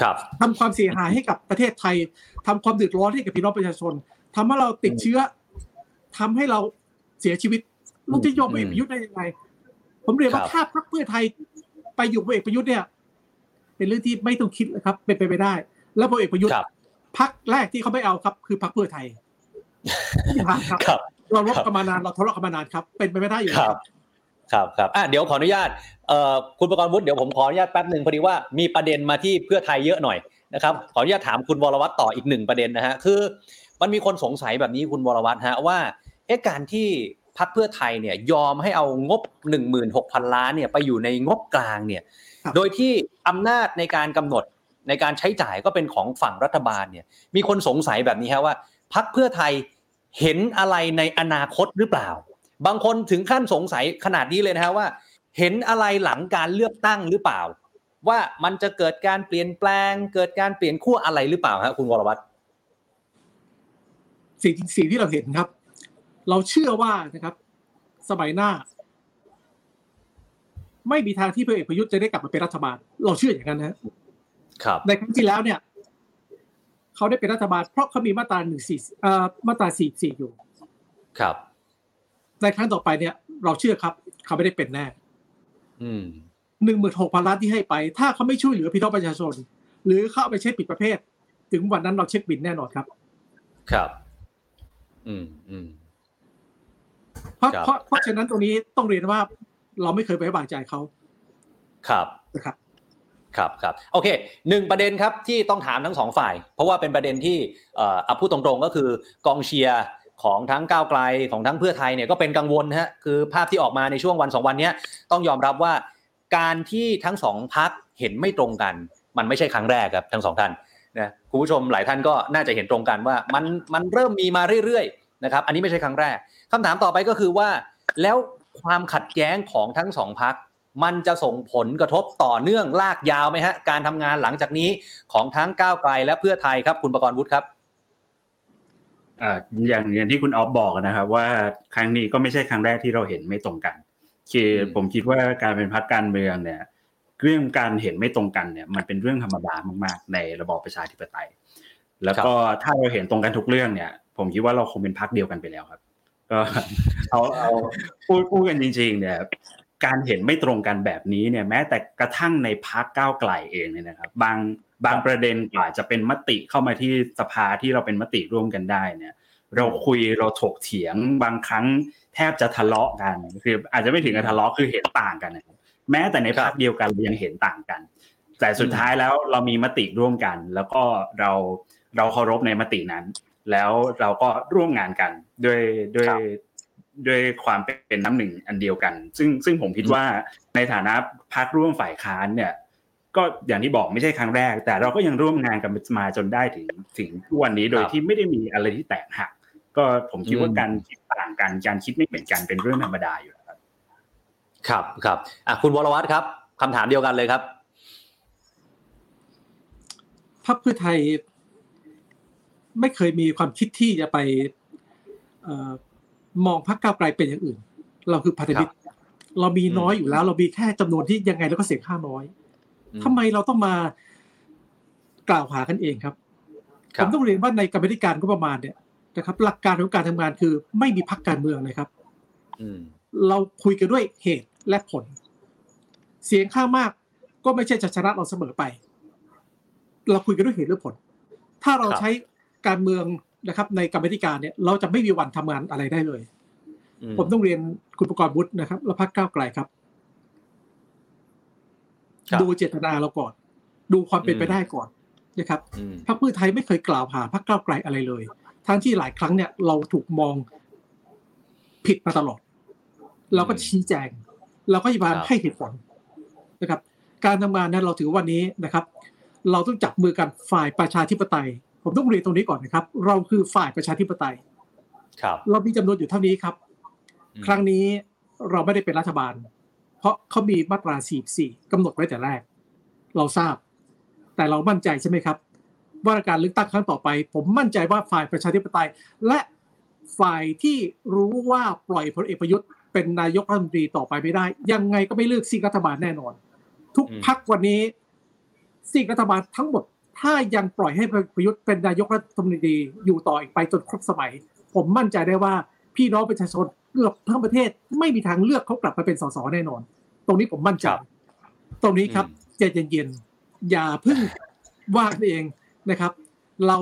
ครับทำความเสียหายให้กับประเทศไทยทำความเดือดร้อนให้กับพี่น้องประชาชนทำให้เราติดเชื้อทำให้เราเสียชีวิตเราจะยอมพลเอกประยุทธ์ได้ยังไง ผมเรียนว่าครับถ้าพรรคเพื่อไทยไปอยู่พลเอกประยุทธ์เนี่ย เป็นเรื่องที่ไม่ต้องคิดเลยครับเป็นไปไม่ได้ แล้วพลเอกประยุทธ์ครับพรรคแรกที่เขาไม่เอาครับ คือพรรคเพื่อไทยไม่มีทางครับครับเรารบครับกันมานานเราทะเลาะกันมานานครับ เป็นไปไม่ได้อยู่คแล้วรับครับครับอะเดี๋ยวขออนุญาตเอ่อคุณประกรณ์วุฒิเดี๋ยวผมขออนุญาตแป๊บหนึ่งพอดีว่ามีประเด็นมาที่เพื่อไทยเยอะหน่อยนะครับขออนุญาตถามคุณวรวัตรต่ออีกหนึ่งประเด็นนะฮะคือ มันมีคนสงสัยแบบนี้คุณวรวัตรฮะว่าเอ๊ะการที่พรรคเพื่อไทยเนี่ยยอมให้เอางบ 16,000 ล้านเนี่ยไปอยู่ในงบกลางเนี่ยครับ โดยที่อำนาจในการกำหนดในการใช้จ่ายก็เป็นของฝั่งรัฐบาลเนี่ย มีคนสงสัยแบบนี้ฮะว่าพรรคเพื่อไทยเห็นอะไรในอนาคตหรือเปล่า บางคนถึงขั้นสงสัยขนาดนี้เลยนะฮะว่า เห็นอะไรหลังการเลือกตั้งหรือเปล่า ว่ามันจะเกิดการเปลี่ยนแปลง เกิดการเปลี่ยนขั้วอะไรหรือเปล่าฮะคุณวรวัตรสิ่งสิ่งที่เราเห็นครับ เราเชื่อว่านะครับ สมัยหน้า ไม่มีทางที่พลเอกประยุทธ์จะได้กลับมาเป็นรัฐบาล เราเชื่ออย่างนั้นนะฮะครับในครั้งที่แล้วเนี่ยเขาได้เป็นรัฐบาล เพราะเขามีมาตราหนึ่งสี่เอ่อมาตราสี่สี่อยู่ ครับ ในครั้งต่อไปเนี่ย เราเชื่อครับ เขาไม่ได้เป็นแน่อืมหนึ่งหมื่นหกพันล้านที่ให้ไป ถ้าเขาไม่ช่วยเหลือพี่น้องประชาชน หรือเขาเอาไปใช้ผิดประเภท ถึงวันนั้นเราเช็คบินแน่นอนครับ ครับ อืมอืมเพราะครับเพราะเพราะฉะนั้นตรงนี้ต้องเรียนว่า เราไม่เคยไว้วางใจเขาครับนะครับครับครับโอเคหนึ่งประเด็นครับที่ต้องถามทั้งสองฝ่าย เพราะว่าเป็นประเด็นที่เอ่อเอาพูดตรงๆก็คือกองเชียร์ของทั้งก้าวไกลของทั้งเพื่อไทยเนี่ยก็เป็นกังวลนะฮะคือภาพที่ออกมาในช่วงวันสองวันเนี้ยต้องยอมรับว่าการที่ทั้งสองพักเห็นไม่ตรงกัน มันไม่ใช่ครั้งแรกครับทั้งสองท่านนะคุณผู้ชมหลายท่านก็น่าจะเห็นตรงกันว่ามันมันเริ่มมีมาเรื่อยๆนะครับอันนี้ไม่ใช่ครั้งแรกคำถามต่อไปก็คือว่าแล้ว ความขัดแย้งของทั้งสองพักมันจะส่งผลกระทบต่อเนื่องลากยาวไหมฮะ การทำงานหลังจากนี้ของทั้งก้าวไกลและเพื่อไทยครับ คุณประกรณ์วุฒิครับอ่าอย่างอย่างที่คุณออฟบอกนะครับ ว่าครั้งนี้ก็ไม่ใช่ครั้งแรกที่เราเห็นไม่ตรงกันคือผมคิดว่าการเป็นพรรคการเมืองเนี่ยเรื่องการเห็นไม่ตรงกันเนี่ย มันเป็นเรื่องธรรมดามากๆ ในระบอบประชาธิปไตย แล้วก็ถ้าเราเห็นตรงกันทุกเรื่องเนี่ย ผมคิดว่าเราคงเป็นพรรคเดียวกันไปแล้วครับ ก็เอาเอาพูดพูดกันจริง ๆ เนี่ยการเห็นไม่ตรงกันแบบนี้เนี่ยแม้แต่กระทั่งในพรรคก้าวไกลเองเนี่ยนะครับบางบางประเด็นกว่าจะเป็นมติเข้ามาที่สภาที่เราเป็นมติร่วมกันได้เนี่ย เราคุยเราถกเถียงบางครั้งแทบจะทะเลาะกันคืออาจจะไม่ถึงกับทะเลาะคือเห็นต่างกันนะครับแม้แต่ในพรรคเดียวกันเรายังเห็นต่างกัน แต่สุดท้ายแล้วเรามีมติร่วมกัน แล้วก็เราเราเคารพในมตินั้น แล้วเราก็ร่วมงานกันด้วยด้วยด้วยความเป็นน้ำหนึ่งอันเดียวกัน ซึ่งซึ่งผมคิดว่าในฐานะพรรคร่วมฝ่ายค้านเนี่ย ก็อย่างที่บอกไม่ใช่ครั้งแรก แต่เราก็ยังร่วมงานกันมาจนได้ถึงถึงทุกวันนี้โดยที่ไม่ได้มีอะไรที่แตกหัก ก็ผมคิดว่าการคิดต่างกันการคิดไม่เหมือนกันเป็นเรื่องธรรมดาอยู่แล้วครับครับครับอะคุณวรวัตรครับคำถามเดียวกันเลยครับพรรคเพื่อไทย ไม่เคยมีความคิดที่จะไปมองพรรคก้าวไกลเป็นอย่างอื่น เราคือพันธมิตรเรามีน้อยอยู่แล้ว เรามีแค่จำนวนที่ยังไงแล้วก็เสียงข้าน้อยทำไมเราต้องมากล่าวหากันเองครับผมต้องเรียนว่าในกรรมธิการก็ประมาณเนี่ยนะครับ หลักการของการทำงานคือ ไม่มีพรรคการเมืองนะครับเราคุยกันด้วยเหตุและผล เสียงข้างมาก ก็ไม่ใช่จะชนะเราเสมอไป เราคุยกันด้วยเหตุและผล ถ้าเราใช้ การเมืองนะครับ ในกรรมธิการเนี่ยเราจะไม่มีวันทำงานอะไรได้เลย ผมต้องเรียนคุณประกอบบุตรนะครับ และพักก้าวไกลครับ ดูเจตนาเราก่อน ดูความเป็นไปได้ก่อนนะครับพรรคเพื่อไทยไม่เคยกล่าวหาพรรคก้าวไกลอะไรเลย ทั้งที่หลายครั้งเนี่ยเราถูกมองผิดมาตลอด เราก็ชี้แจง เราก็พยายามให้เหตุผลนะครับ การทำงานนั้นเราถือวันนี้นะครับ เราต้องจับมือกันฝ่ายประชาธิปไตย ผมต้องเรียนตรงนี้ก่อนนะครับ เราคือฝ่ายประชาธิปไตย ครับ เรามีจำนวนอยู่เท่านี้ครับ ครั้งนี้เราไม่ได้เป็นรัฐบาล เพราะเขามีมาตรา 44กำหนดไว้แต่แรก เราทราบ แต่เรามั่นใจใช่ไหมครับ ว่าการเลือกตั้งครั้งต่อไป ผมมั่นใจว่าฝ่ายประชาธิปไตย และฝ่ายที่รู้ว่าปล่อยพลเอกประยุทธ์เป็นนายกรัฐมนตรีต่อไปไม่ได้ ยังไงก็ไม่เลือกซีกรัฐบาลแน่นอน ทุกพักวันนี้ซีกรัฐบาลทั้งหมด ถ้ายังปล่อยให้ประยุทธ์เป็นนายกรัฐมนตรีอยู่ต่ออีกไปจนครบสมัย ผมมั่นใจได้ว่าพี่น้องประชาชนเกือบทั้งประเทศไม่มีทางเลือกเขากลับมาเป็นสสแน่นอน ตรงนี้ผมมั่นใจตรงนี้ครับใจเย็นๆอย่าพึ่งว่ากันเองนะครับ เรา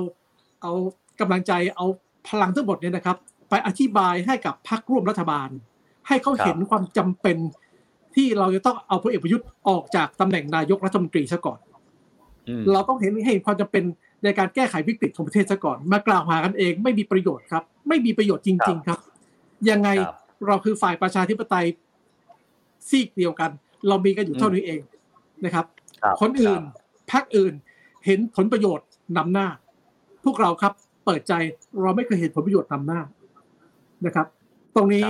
เอากำลังใจเอาพลังทั้งหมดเนี่ยนะครับ ไปอธิบายให้กับพรรคร่วมรัฐบาล ให้เขาเห็นความจำเป็นที่เราจะต้องเอาพลเอกประยุทธ์ออกจากตำแหน่งนายกรัฐมนตรีซะก่อน เราต้องเห็นให้ความจำเป็นในการแก้ไขวิกฤตของประเทศซะก่อน มากล่าวหากันเองไม่มีประโยชน์ครับ ไม่มีประโยชน์จริง ๆ ครับ ยังไงเราคือฝ่ายประชาธิปไตยซีกเดียวกัน เรามีกันอยู่เท่านี้เองนะครับ คนอื่นพรรคอื่นเห็นผลประโยชน์นำหน้า พวกเราครับเปิดใจเราไม่เคยเห็นผลประโยชน์นำหน้านะครับ ตรงนี้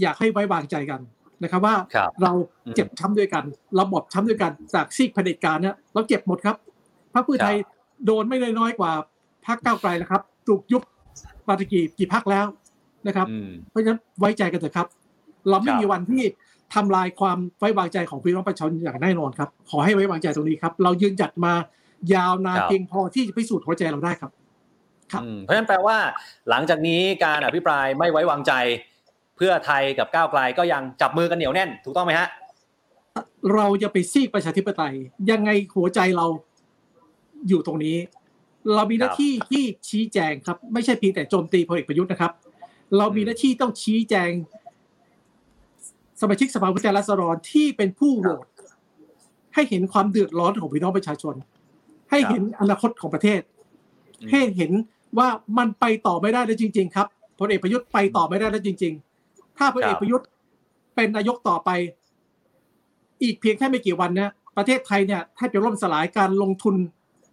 อยากให้ไว้วางใจกัน นะครับว่าเราเจ็บช้ำด้วยกัน เราบอบช้ำด้วยกันจากซีกเผด็จการเนี่ยเราเจ็บหมดครับพรรคเพื่อไทยโดนไม่น้อยกว่าพรรคก้าวไกลนะครับถูกยุบมาตกี่กี่พรรคแล้วนะครับ เพราะฉะนั้นไว้ใจกันเถอะครับ เราไม่มีวันที่ทำลายความไว้วางใจของพี่น้องประชาชนอย่างแน่นอนครับ ขอให้ไว้วางใจตรงนี้ครับ เรายืนจัดมายาวนานเพียงพอที่จะพิสูจน์หัวใจเราได้ครับ ครับเพราะฉะนั้นแปลว่า หลังจากนี้การอภิปรายไม่ไว้วางใจ เพื่อไทยกับก้าวไกลก็ยังจับมือกันเหนียวแน่น ถูกต้องไหมฮะ เราจะไปซีกประชาธิปไตย ยังไงหัวใจเราอยู่ตรงนี้ เรามีหน้าที่ที่ชี้แจงครับ ไม่ใช่เพียงแต่โจมตีพลเอกประยุทธ์นะครับ เรามีหน้าที่ต้องชี้แจง สมาชิกสภาผู้แทนราษฎรที่เป็นผู้โหวตให้เห็นความเดือดร้อนของพี่น้องประชาชน ให้เห็นอนาคตของประเทศ ให้เห็นว่ามันไปต่อไม่ได้แล้วจริง ๆ ครับพลเอกประยุทธ์ไปต่อไม่ได้แล้วจริง ๆ ถ้าพลเอกประยุทธ์เป็นนายกต่อไป อีกเพียงแค่ไม่กี่วันนะประเทศไทยเนี่ยแทบจะล่มสลายการลงทุน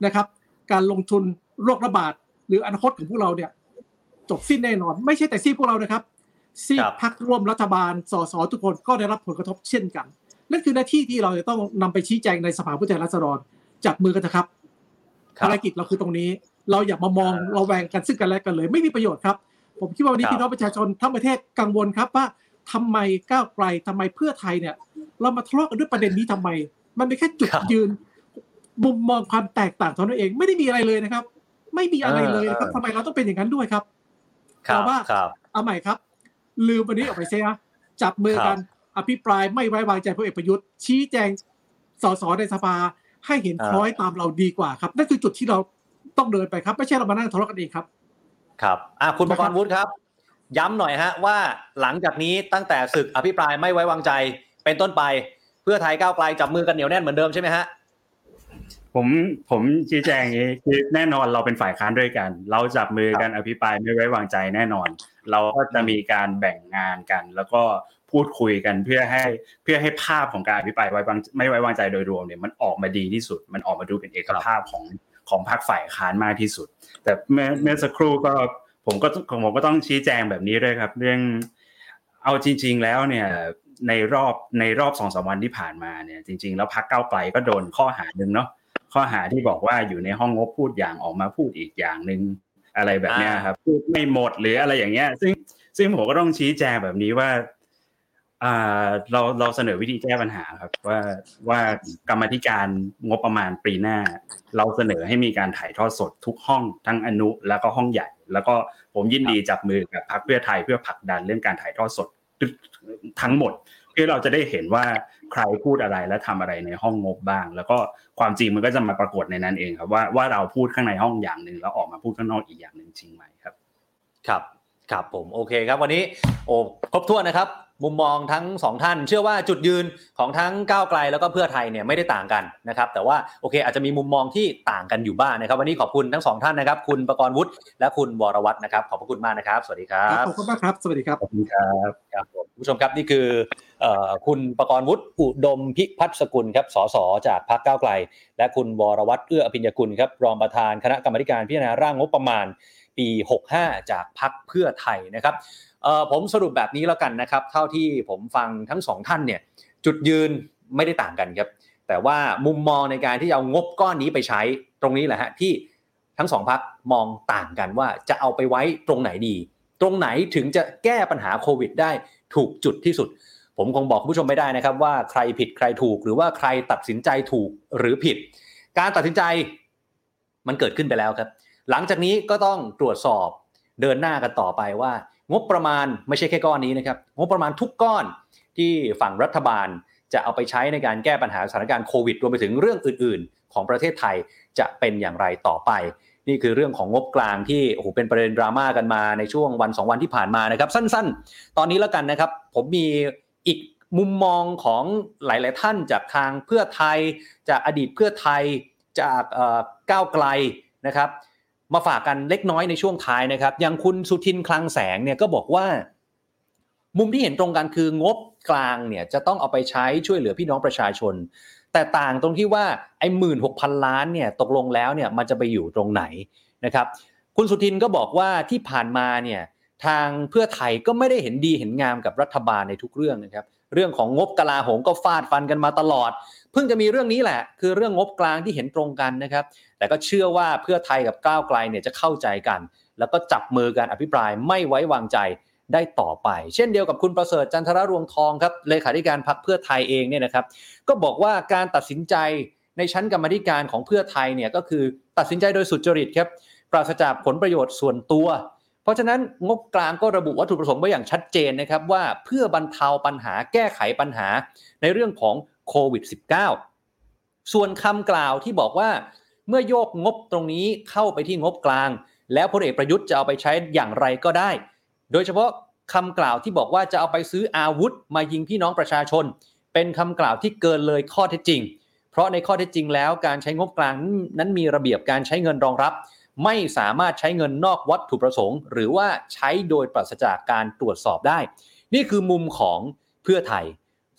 นะครับ การลงทุนโรคระบาด หรืออนาคตของพวกเราเนี่ย จบสิ้นแน่นอน ไม่ใช่แต่ซีพวกเรานะครับซีพักร่วมรัฐบาลสสทุกคนก็ได้รับผลกระทบเช่นกัน นั่นคือหน้าที่ที่เราจะต้องนำไปชี้แจงในสภาผู้แทนราษฎรจับมือกันนะครับภารกิจเราคือตรงนี้ เราอย่ามามองเราแวงกันซึ่งกันและกันเลย ไม่มีประโยชน์ครับ ผมคิดว่าวันนี้ครับพี่น้องประชาชนทั้งประเทศกังวลครับว่าทำไมก้าวไกลทำไมเพื่อไทยเนี่ย เรามาทะเลาะกันด้วยประเด็นนี้ทำไม มันเป็นแค่จุดครับยืนมุมมองความแตกต่างเท่านั้นเองไม่ได้มีอะไรเลยนะครับ ไม่มีอะไรเลยนะครับเออทำไมเราต้องเป็นอย่างนั้นด้วยครับครับแต่ว่าครับเอาใหม่ครับ ลืมวันนี้ออกไปเสียจับมือกันอภิปรายไม่ไว้วางใจพลเอกประยุทธ์ ชี้แจงสสในสภาให้เห็นอ่าคล้อยตามเราดีกว่าครับนั่นคือจุดที่เราต้องเดินไปครับ ไม่ใช่เรามานั่งทะเลาะกันเองครับ ครับอะคุณประกรณ์วุฒิครับ ย้ำหน่อยฮะว่าหลังจากนี้ตั้งแต่ศึกอภิปรายไม่ไว้วางใจเป็นต้นไป เพื่อไทยก้าวไกลจับมือกันเหนียวแน่นเหมือนเดิมใช่ไหมฮะผมผมชี้แจงอย่างนี้คือแน่นอนเราเป็นฝ่ายค้านด้วยกัน เราจับมือกันอภิปรายไม่ไว้วางใจแน่นอน เราก็จะมีการแบ่งงานกัน แล้วก็พูดคุยกันเพื่อให้เพื่อให้ภาพของการอภิปรายไว้วางไม่ไว้วางใจโดยรวมเนี่ยมันออกมาดีที่สุด มันออกมาดูเป็นเอกภาพของ ของพรรคฝ่ายค้านมากที่สุด แต่เมื่อสักครู่ก็ผมก็ของผมก็ต้องชี้แจงแบบนี้ด้วยครับ เรื่องเอาจริง ๆ แล้วเนี่ยในรอบในรอบสองสามวันที่ผ่านมาเนี่ยจริง ๆ แล้วพรรคก้าไกลก็โดนข้อหาหนึ่งเนาะข้อหาที่บอกว่าอยู่ในห้องงบพูดอย่างออกมาพูดอีกอย่างหนึ่งอะไรแบบนี้ครับพูดไม่หมดหรืออะไรอย่างเงี้ย ซึ่งซึ่งผมก็ต้องชี้แจงแบบนี้ว่า เราเราเสนอวิธีแก้ปัญหาครับ ว่าว่ากรรมาธิการงบประมาณปีหน้า เราเสนอให้มีการถ่ายทอดสดทุกห้องทั้งอนุแล้วก็ห้องใหญ่ แล้วก็ผมยินดีจับมือกับพรรคเพื่อไทยเพื่อผลักดันเรื่องการถ่ายทอดสดทั้งหมดเพื่อเราจะได้เห็นว่าใครพูดอะไรและทำอะไรในห้องงบบ้าง แล้วก็ความจริงมันก็จะมาปรากฏในนั้นเองครับว่าว่าเราพูดข้างในห้องอย่างหนึ่งแล้วออกมาพูดข้างนอกอีกอย่างหนึ่งจริงไหมครับ ครับครับผมโอเคครับ วันนี้โอ้ครบถ้วนนะครับ มุมมองทั้งสองท่าน เชื่อว่าจุดยืนของทั้งก้าวไกลแล้วก็เพื่อไทยเนี่ยไม่ได้ต่างกันนะครับ แต่ว่าโอเคอาจจะมีมุมมองที่ต่างกันอยู่บ้างนะครับ วันนี้ขอบคุณทั้งสองท่านนะครับ คุณประกรณ์วุฒิและคุณวรวัฒน์นะครับ ขอบพระคุณมากนะครับ สวัสดีครัครับบขอบคุณมากครับ สวัสดีครับขอบคุณครับครับผมคุณผู้ชมครับนี่คือเอ่อคุณประกรณ์วุฒิอุดมพิพัฒน์สกุลครับสสจากพรรคก้าวไกล และคุณวรวัตรเอื้ออภิญญกุลครับรองประธานคณะกรรมาธิการพิจารณาร่างงบประมาณปี 65 จากพรรคเพื่อไทยนะครับเอ่อ ผมสรุปแบบนี้แล้วกันนะครับ เท่าที่ผมฟังทั้งสองท่านเนี่ยจุดยืนไม่ได้ต่างกันครับ แต่ว่ามุมมองในการที่จะเอางบก้อนนี้ไปใช้ตรงนี้แหละฮะที่ทั้งสองพักมองต่างกันว่าจะเอาไปไว้ตรงไหนดี ตรงไหนถึงจะแก้ปัญหาโควิดได้ถูกจุดที่สุด ผมคงบอกคุณผู้ชมไม่ได้นะครับว่าใครผิดใครถูกหรือว่าใครตัดสินใจถูกหรือผิด การตัดสินใจมันเกิดขึ้นไปแล้วครับ หลังจากนี้ก็ต้องตรวจสอบเดินหน้ากันต่อไปว่า งบประมาณไม่ใช่แค่ก้อนนี้นะครับ งบประมาณทุกก้อนที่ฝั่งรัฐบาลจะเอาไปใช้ในการแก้ปัญหาสถานการณ์โควิดรวมไปถึงเรื่องอื่น ๆ ของประเทศไทยจะเป็นอย่างไรต่อไป นี่คือเรื่องของงบกลางที่โอ้โหเป็นประเด็นดราม่ากันมาในช่วงวันสองวันที่ผ่านมานะครับ สั้นๆ ตอนนี้แล้วกันนะครับ ผมมีอีกมุมมองของหลาย ๆ ท่านจากทางเพื่อไทย จากอดีตเพื่อไทยจากเอ่อก้าวไกลนะครับ มาฝากกันเล็กน้อยในช่วงท้ายนะครับ อย่างคุณสุทินคลังแสงเนี่ยก็บอกว่า มุมที่เห็นตรงกันคืองบกลางเนี่ยจะต้องเอาไปใช้ช่วยเหลือพี่น้องประชาชน แต่ต่างตรงที่ว่าไอ้หมื่นหกพันล้านเนี่ยตกลงแล้วเนี่ยมันจะไปอยู่ตรงไหนนะครับ คุณสุทินก็บอกว่าที่ผ่านมาเนี่ยทางเพื่อไทยก็ไม่ได้เห็นดีเห็นงามกับรัฐบาลในทุกเรื่องนะครับ เรื่องของงบกลาโหมก็ฟาดฟันกันมาตลอด เพิ่งจะมีเรื่องนี้แหละ คือเรื่องงบกลางที่เห็นตรงกันนะครับ แต่ก็เชื่อว่าเพื่อไทยกับก้าวไกลเนี่ยจะเข้าใจกัน แล้วก็จับมือการอภิปรายไม่ไว้วางใจได้ต่อไป เช่นเดียวกับคุณประเสริฐจันทรรวงทองครับเลขาธิการพรรคเพื่อไทยเองเนี่ยนะครับก็บอกว่าการตัดสินใจในชั้นกรรมธิการของเพื่อไทยเนี่ยก็คือตัดสินใจโดยสุจริตครับปราศจากผลประโยชน์ส่วนตัว เพราะฉะนั้นงบกลางก็ระบุวัตถุประสงค์ไว้อย่างชัดเจนนะครับว่าเพื่อบรรเทาปัญหาแก้ไขปัญหาในเรื่องของ โควิด -19 ส่วนคำกล่าวที่บอกว่า เมื่อโยกงบตรงนี้เข้าไปที่งบกลาง แล้วพลเอกประยุทธ์จะเอาไปใช้อย่างไรก็ได้ โดยเฉพาะคำกล่าวที่บอกว่าจะเอาไปซื้ออาวุธมายิงพี่น้องประชาชน เป็นคำกล่าวที่เกินเลยข้อเท็จจริง เพราะในข้อเท็จจริงแล้วการใช้งบกลางนั้นมีระเบียบการใช้เงินรองรับ ไม่สามารถใช้เงินนอกวัตถุประสงค์ หรือว่าใช้โดยปราศจากการตรวจสอบได้ นี่คือมุมของเพื่อไทย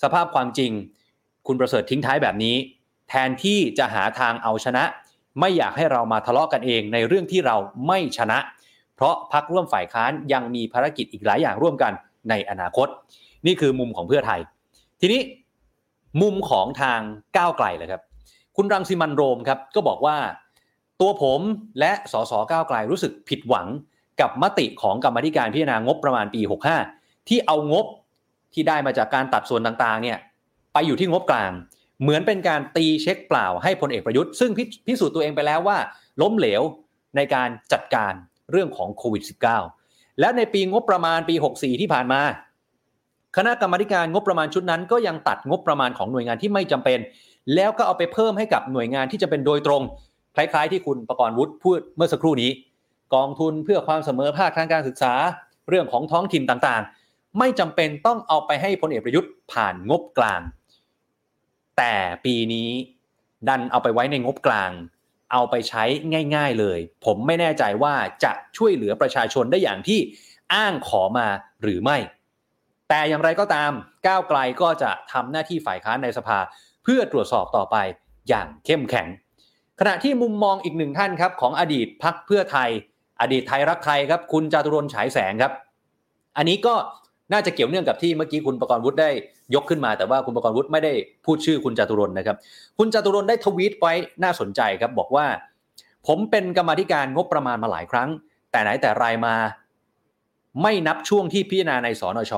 สภาพความจริง คุณประเสริฐทิ้งท้ายแบบนี้ แทนที่จะหาทางเอาชนะ ไม่อยากให้เรามาทะเลาะกันเองในเรื่องที่เราไม่ชนะ เพราะพักร่วมฝ่ายค้านยังมีภารกิจอีกหลายอย่างร่วมกันในอนาคต นี่คือมุมของเพื่อไทย ทีนี้มุมของทางก้าวไกลเลยครับ คุณรังสิมันโรมครับก็บอกว่าตัวผมและสสก้าวไกลรู้สึกผิดหวังกับมติของกรรมธิการพิจารณางบประมาณปี 65 ที่เอางบที่ได้มาจากการตัดส่วนต่างๆเนี่ย ไปอยู่ที่งบกลาง เหมือนเป็นการตีเช็คเปล่าให้พลเอกประยุทธ์ซึ่งพิสูจน์ตัวเองไปแล้วว่า ล้มเหลวในการจัดการเรื่องของโควิด -19 และในปีงบประมาณปี 64 ที่ผ่านมา คณะกรรมการงบประมาณชุดนั้น ก็ยังตัดงบประมาณของหน่วยงานที่ไม่จำเป็น แล้วก็เอาไปเพิ่มให้กับหน่วยงานที่จะเป็นโดยตรง คล้ายๆ ที่คุณประกรณ์วุฒิพูดเมื่อสักครู่นี้ กองทุนเพื่อความเสมอภาคทางการศึกษา เรื่องของท้องถิ่นต่างๆ ไม่จำเป็นต้องเอาไปให้พลเอกประยุทธ์ผ่านงบกลาง แต่ปีนี้ดันเอาไปไว้ในงบกลาง เอาไปใช้ง่าย ๆเลย ผมไม่แน่ใจว่าจะช่วยเหลือประชาชนได้อย่างที่อ้างขอมาหรือไม่ แต่อย่างไรก็ตามก้าวไกลก็จะทำหน้าที่ฝ่ายค้านในสภา เพื่อตรวจสอบต่อไปอย่างเข้มแข็ง ขณะที่มุมมองอีกหนึ่งท่านครับของอดีตพักเพื่อไทย อดีตไทยรักไทยครับคุณจตุรนฉายแสงครับ อันนี้ก็ น่าจะเกี่ยวเนื่องกับที่เมื่อกี้คุณประกรณ์วุฒิได้ยกขึ้นมา แต่ว่าคุณประกรณ์วุฒิไม่ได้พูดชื่อคุณจตุรนนะครับ คุณจตุรนได้ทวีตไว้น่าสนใจครับบอกว่า ผมเป็นกรรมธิการงบประมาณมาหลายครั้ง แต่ไหนแต่รายมา ไม่นับช่วงที่พิจารณาในสนช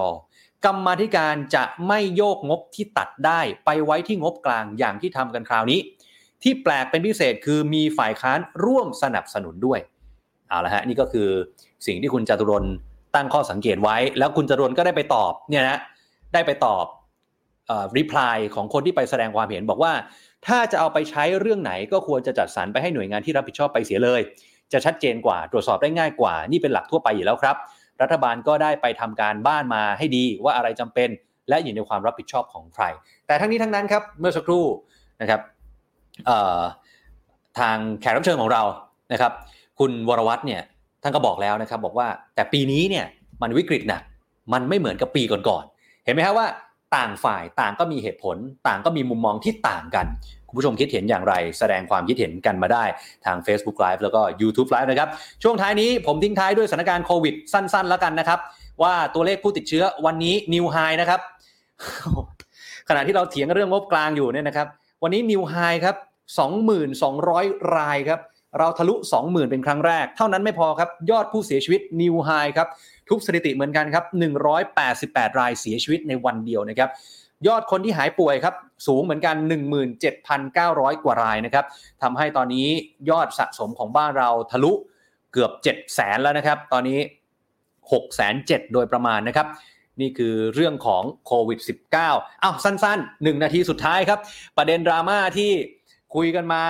กรรมธิการจะไม่โยกงบที่ตัดได้ไปไว้ที่งบกลางอย่างที่ทำกันคราวนี้ ที่แปลกเป็นพิเศษคือมีฝ่ายค้านร่วมสนับสนุนด้วยเอาละฮะนี่ก็คือสิ่งที่คุณจตุรน ตั้งข้อสังเกตไว้ แล้วคุณจตุรนก็ได้ไปตอบเนี่ยนะได้ไปตอบรีプライของคนที่ไปแสดงความเห็นบอกว่า ถ้าจะเอาไปใช้เรื่องไหนก็ควรจะจัดสรรไปให้หน่วยงานที่รับผิดชอบไปเสียเลย จะชัดเจนกว่าตรวจสอบได้ง่ายกว่า นี่เป็นหลักทั่วไปอยู่แล้วครับ รัฐบาลก็ได้ไปทำการบ้านมาให้ดีว่าอะไรจำเป็น และอยู่ในความรับผิดชอบของใคร แต่ทั้งนี้ทั้งนั้นครับเมื่อสักครู่นะครับทางแขกรับเชิญของเรานะครับ คุณวรวัตรเนี่ย ท่านก็บอกแล้วนะครับ บอกว่าแต่ปีนี้เนี่ยมันวิกฤตนะมันไม่เหมือนกับปีก่อนๆเห็นไหมครับว่าต่างฝ่ายต่างก็มีเหตุผล ต่างก็มีมุมมองที่ต่างกันคุณผู้ชมคิดเห็นอย่างไร แสดงความคิดเห็นกันมาได้ทาง Facebook Live แล้วก็ YouTube Live นะครับ ช่วงท้ายนี้ผมทิ้งท้ายด้วยสถานการณ์โควิดสั้นๆ แล้วกันนะครับ ว่าตัวเลขผู้ติดเชื้อวันนี้นิวไฮนะครับ ขณะที่เราเถียงเรื่องงบกลางอยู่เนี่ยนะครับ วันนี้นิวไฮครับ 2,200 รายครับ เราทะลุ 20,000 เป็นครั้งแรก เท่านั้นไม่พอครับ ยอดผู้เสียชีวิตนิวไฮครับทุกสถิติเหมือนกันครับ 188 รายเสียชีวิตในวันเดียวนะครับ ยอดคนที่หายป่วยครับ สูงเหมือนกัน 17,900 กว่ารายนะครับทำให้ตอนนี้ยอดสะสมของบ้านเราทะลุเกือบ 7 0 0 0 0แล้วนะครับ ตอนนี้ 6 7 0 0โดยประมาณนะครับ นี่คือเรื่องของโควิด -19 อ้าวสั้นๆหนึ่งนาทีสุดท้ายครับ ประเด็นดราม่าที่คุยกันมา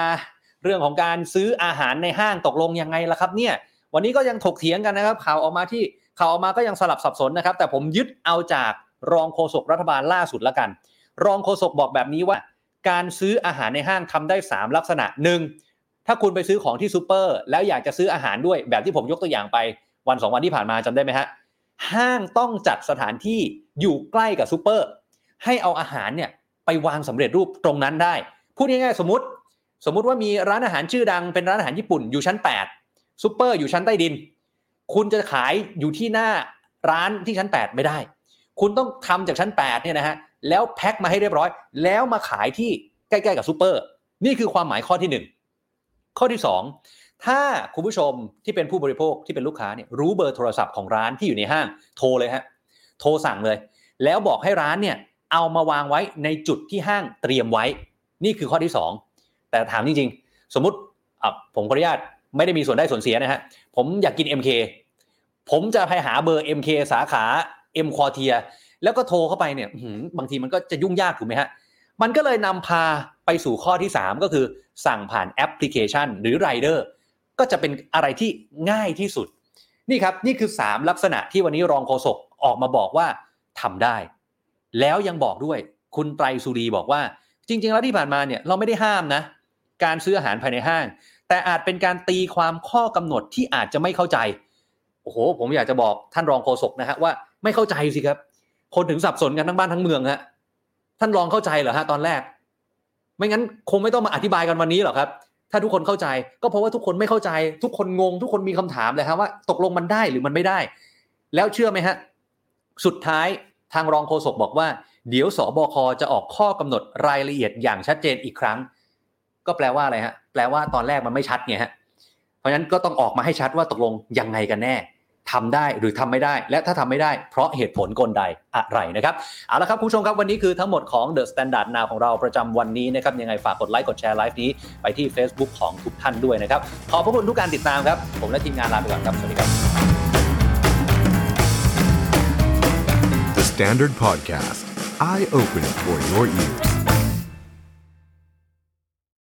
เรื่องของการซื้ออาหารในห้างตกลงยังไงล่ะครับเนี่ยวันนี้ก็ยังถกเถียงกันนะครับ ข่าวออกมาที่ข่าวออกมาก็ยังสลับสับสนนะครับ แต่ผมยึดเอาจากรองโฆษกรัฐบาลล่าสุดละกัน รองโฆษกบอกแบบนี้ว่า การซื้ออาหารในห้างทำได้ 3 ลักษณะหนึ่งถ้าคุณไปซื้อของที่ซูเปอร์ แล้วอยากจะซื้ออาหารด้วยแบบที่ผมยกตัวอย่างไปวันสองวันที่ผ่านมาจำได้ไหมฮะห้างต้องจัดสถานที่อยู่ใกล้กับซูเปอร์ให้เอาอาหารเนี่ยไปวางสำเร็จรูปตรงนั้นได้พูดง่ายๆสมมติ สมมุติว่ามีร้านอาหารชื่อดังเป็นร้านอาหารญี่ปุ่นอยู่ชั้น 8ซูเปอร์อยู่ชั้นใต้ดิน คุณจะขายอยู่ที่หน้าร้านที่ชั้น 8 ไม่ได้ คุณต้องทำจากชั้น8เนี่ยนะฮะแล้วแพ็คมาให้เรียบร้อย แล้วมาขายที่ใกล้ ๆ กับซูเปอร์นี่คือความหมายข้อที่ 1 ข้อที่ 2 ถ้าคุณผู้ชมที่เป็นผู้บริโภคที่เป็นลูกค้าเนี่ยรู้เบอร์โทรศัพท์ของร้านที่อยู่ในห้างโทรเลยฮะโทรสั่งเลย แล้วบอกให้ร้านเนี่ยเอามาวางไว้ในจุดที่ห้างเตรียมไว้ นี่คือข้อที่ 2 แต่ถามจริงๆ สมมติผมขออนุญาตไม่ได้มีส่วนได้ส่วนเสียนะฮะผมอยากกิน MK ผมจะไปหาเบอร์ MK สาขา M คอเทียแล้วก็โทรเข้าไปเนี่ยบางทีมันก็จะยุ่งยากถูกไหมฮะมันก็เลยนำพาไปสู่ข้อที่ 3 ก็คือสั่งผ่านแอปพลิเคชัน หรือไรเดอร์ก็จะเป็นอะไรที่ง่ายที่สุด นี่ครับนี่คือ 3 ลักษณะที่วันนี้รองโฆษกออกมาบอกว่าทำได้ แล้วยังบอกด้วย คุณไตรสุรีบอกว่า จริง ๆ แล้วที่ผ่านมาเนี่ยเราไม่ได้ห้ามนะ การซื้ออาหารภายในห้าง แต่อาจเป็นการตีความข้อกำหนดที่อาจจะไม่เข้าใจโอ้โหผมอยากจะบอกท่านรองโฆษกนะฮะว่าไม่เข้าใจสิครับ คนถึงสับสนกันทั้งบ้านทั้งเมืองฮะท่านรองเข้าใจเหรอฮะตอนแรก ไม่งั้นคงไม่ต้องมาอธิบายกันวันนี้หรอกครับ ถ้าทุกคนเข้าใจ ก็เพราะว่าทุกคนไม่เข้าใจ ทุกคนงง ทุกคนมีคำถามเลยครับว่า ตกลงมันได้หรือมันไม่ได้ แล้วเชื่อไหมฮะสุดท้ายทางรองโฆษกบอกว่า เดี๋ยวสอบคจะออกข้อกำหนดรายละเอียดอย่างชัดเจนอีกครั้ง ก็แปลว่าอะไรฮะแปลว่าตอนแรกมันไม่ชัดไงฮะเพราะฉะนั้นก็ต้องออกมาให้ชัดว่าตกลงยังไงกันแน่ทำได้หรือทำไม่ได้ และถ้าทำไม่ได้ เพราะเหตุผลกลใดอะไรนะครับเอาละครับคุณผู้ชมครับวันนี้คือทั้งหมดของ The Standard Now ของเราประจำวันนี้นะครับยังไงฝากกดไลค์กดแชร์ไลฟ์นี้ไปที่ Facebook ของทุกท่านด้วยนะครับขอบพระคุณทุกการติดตามครับผมและทีมงานลาไปก่อนครับสวัสดีครับ The Standard Podcast, eye Open for your ears.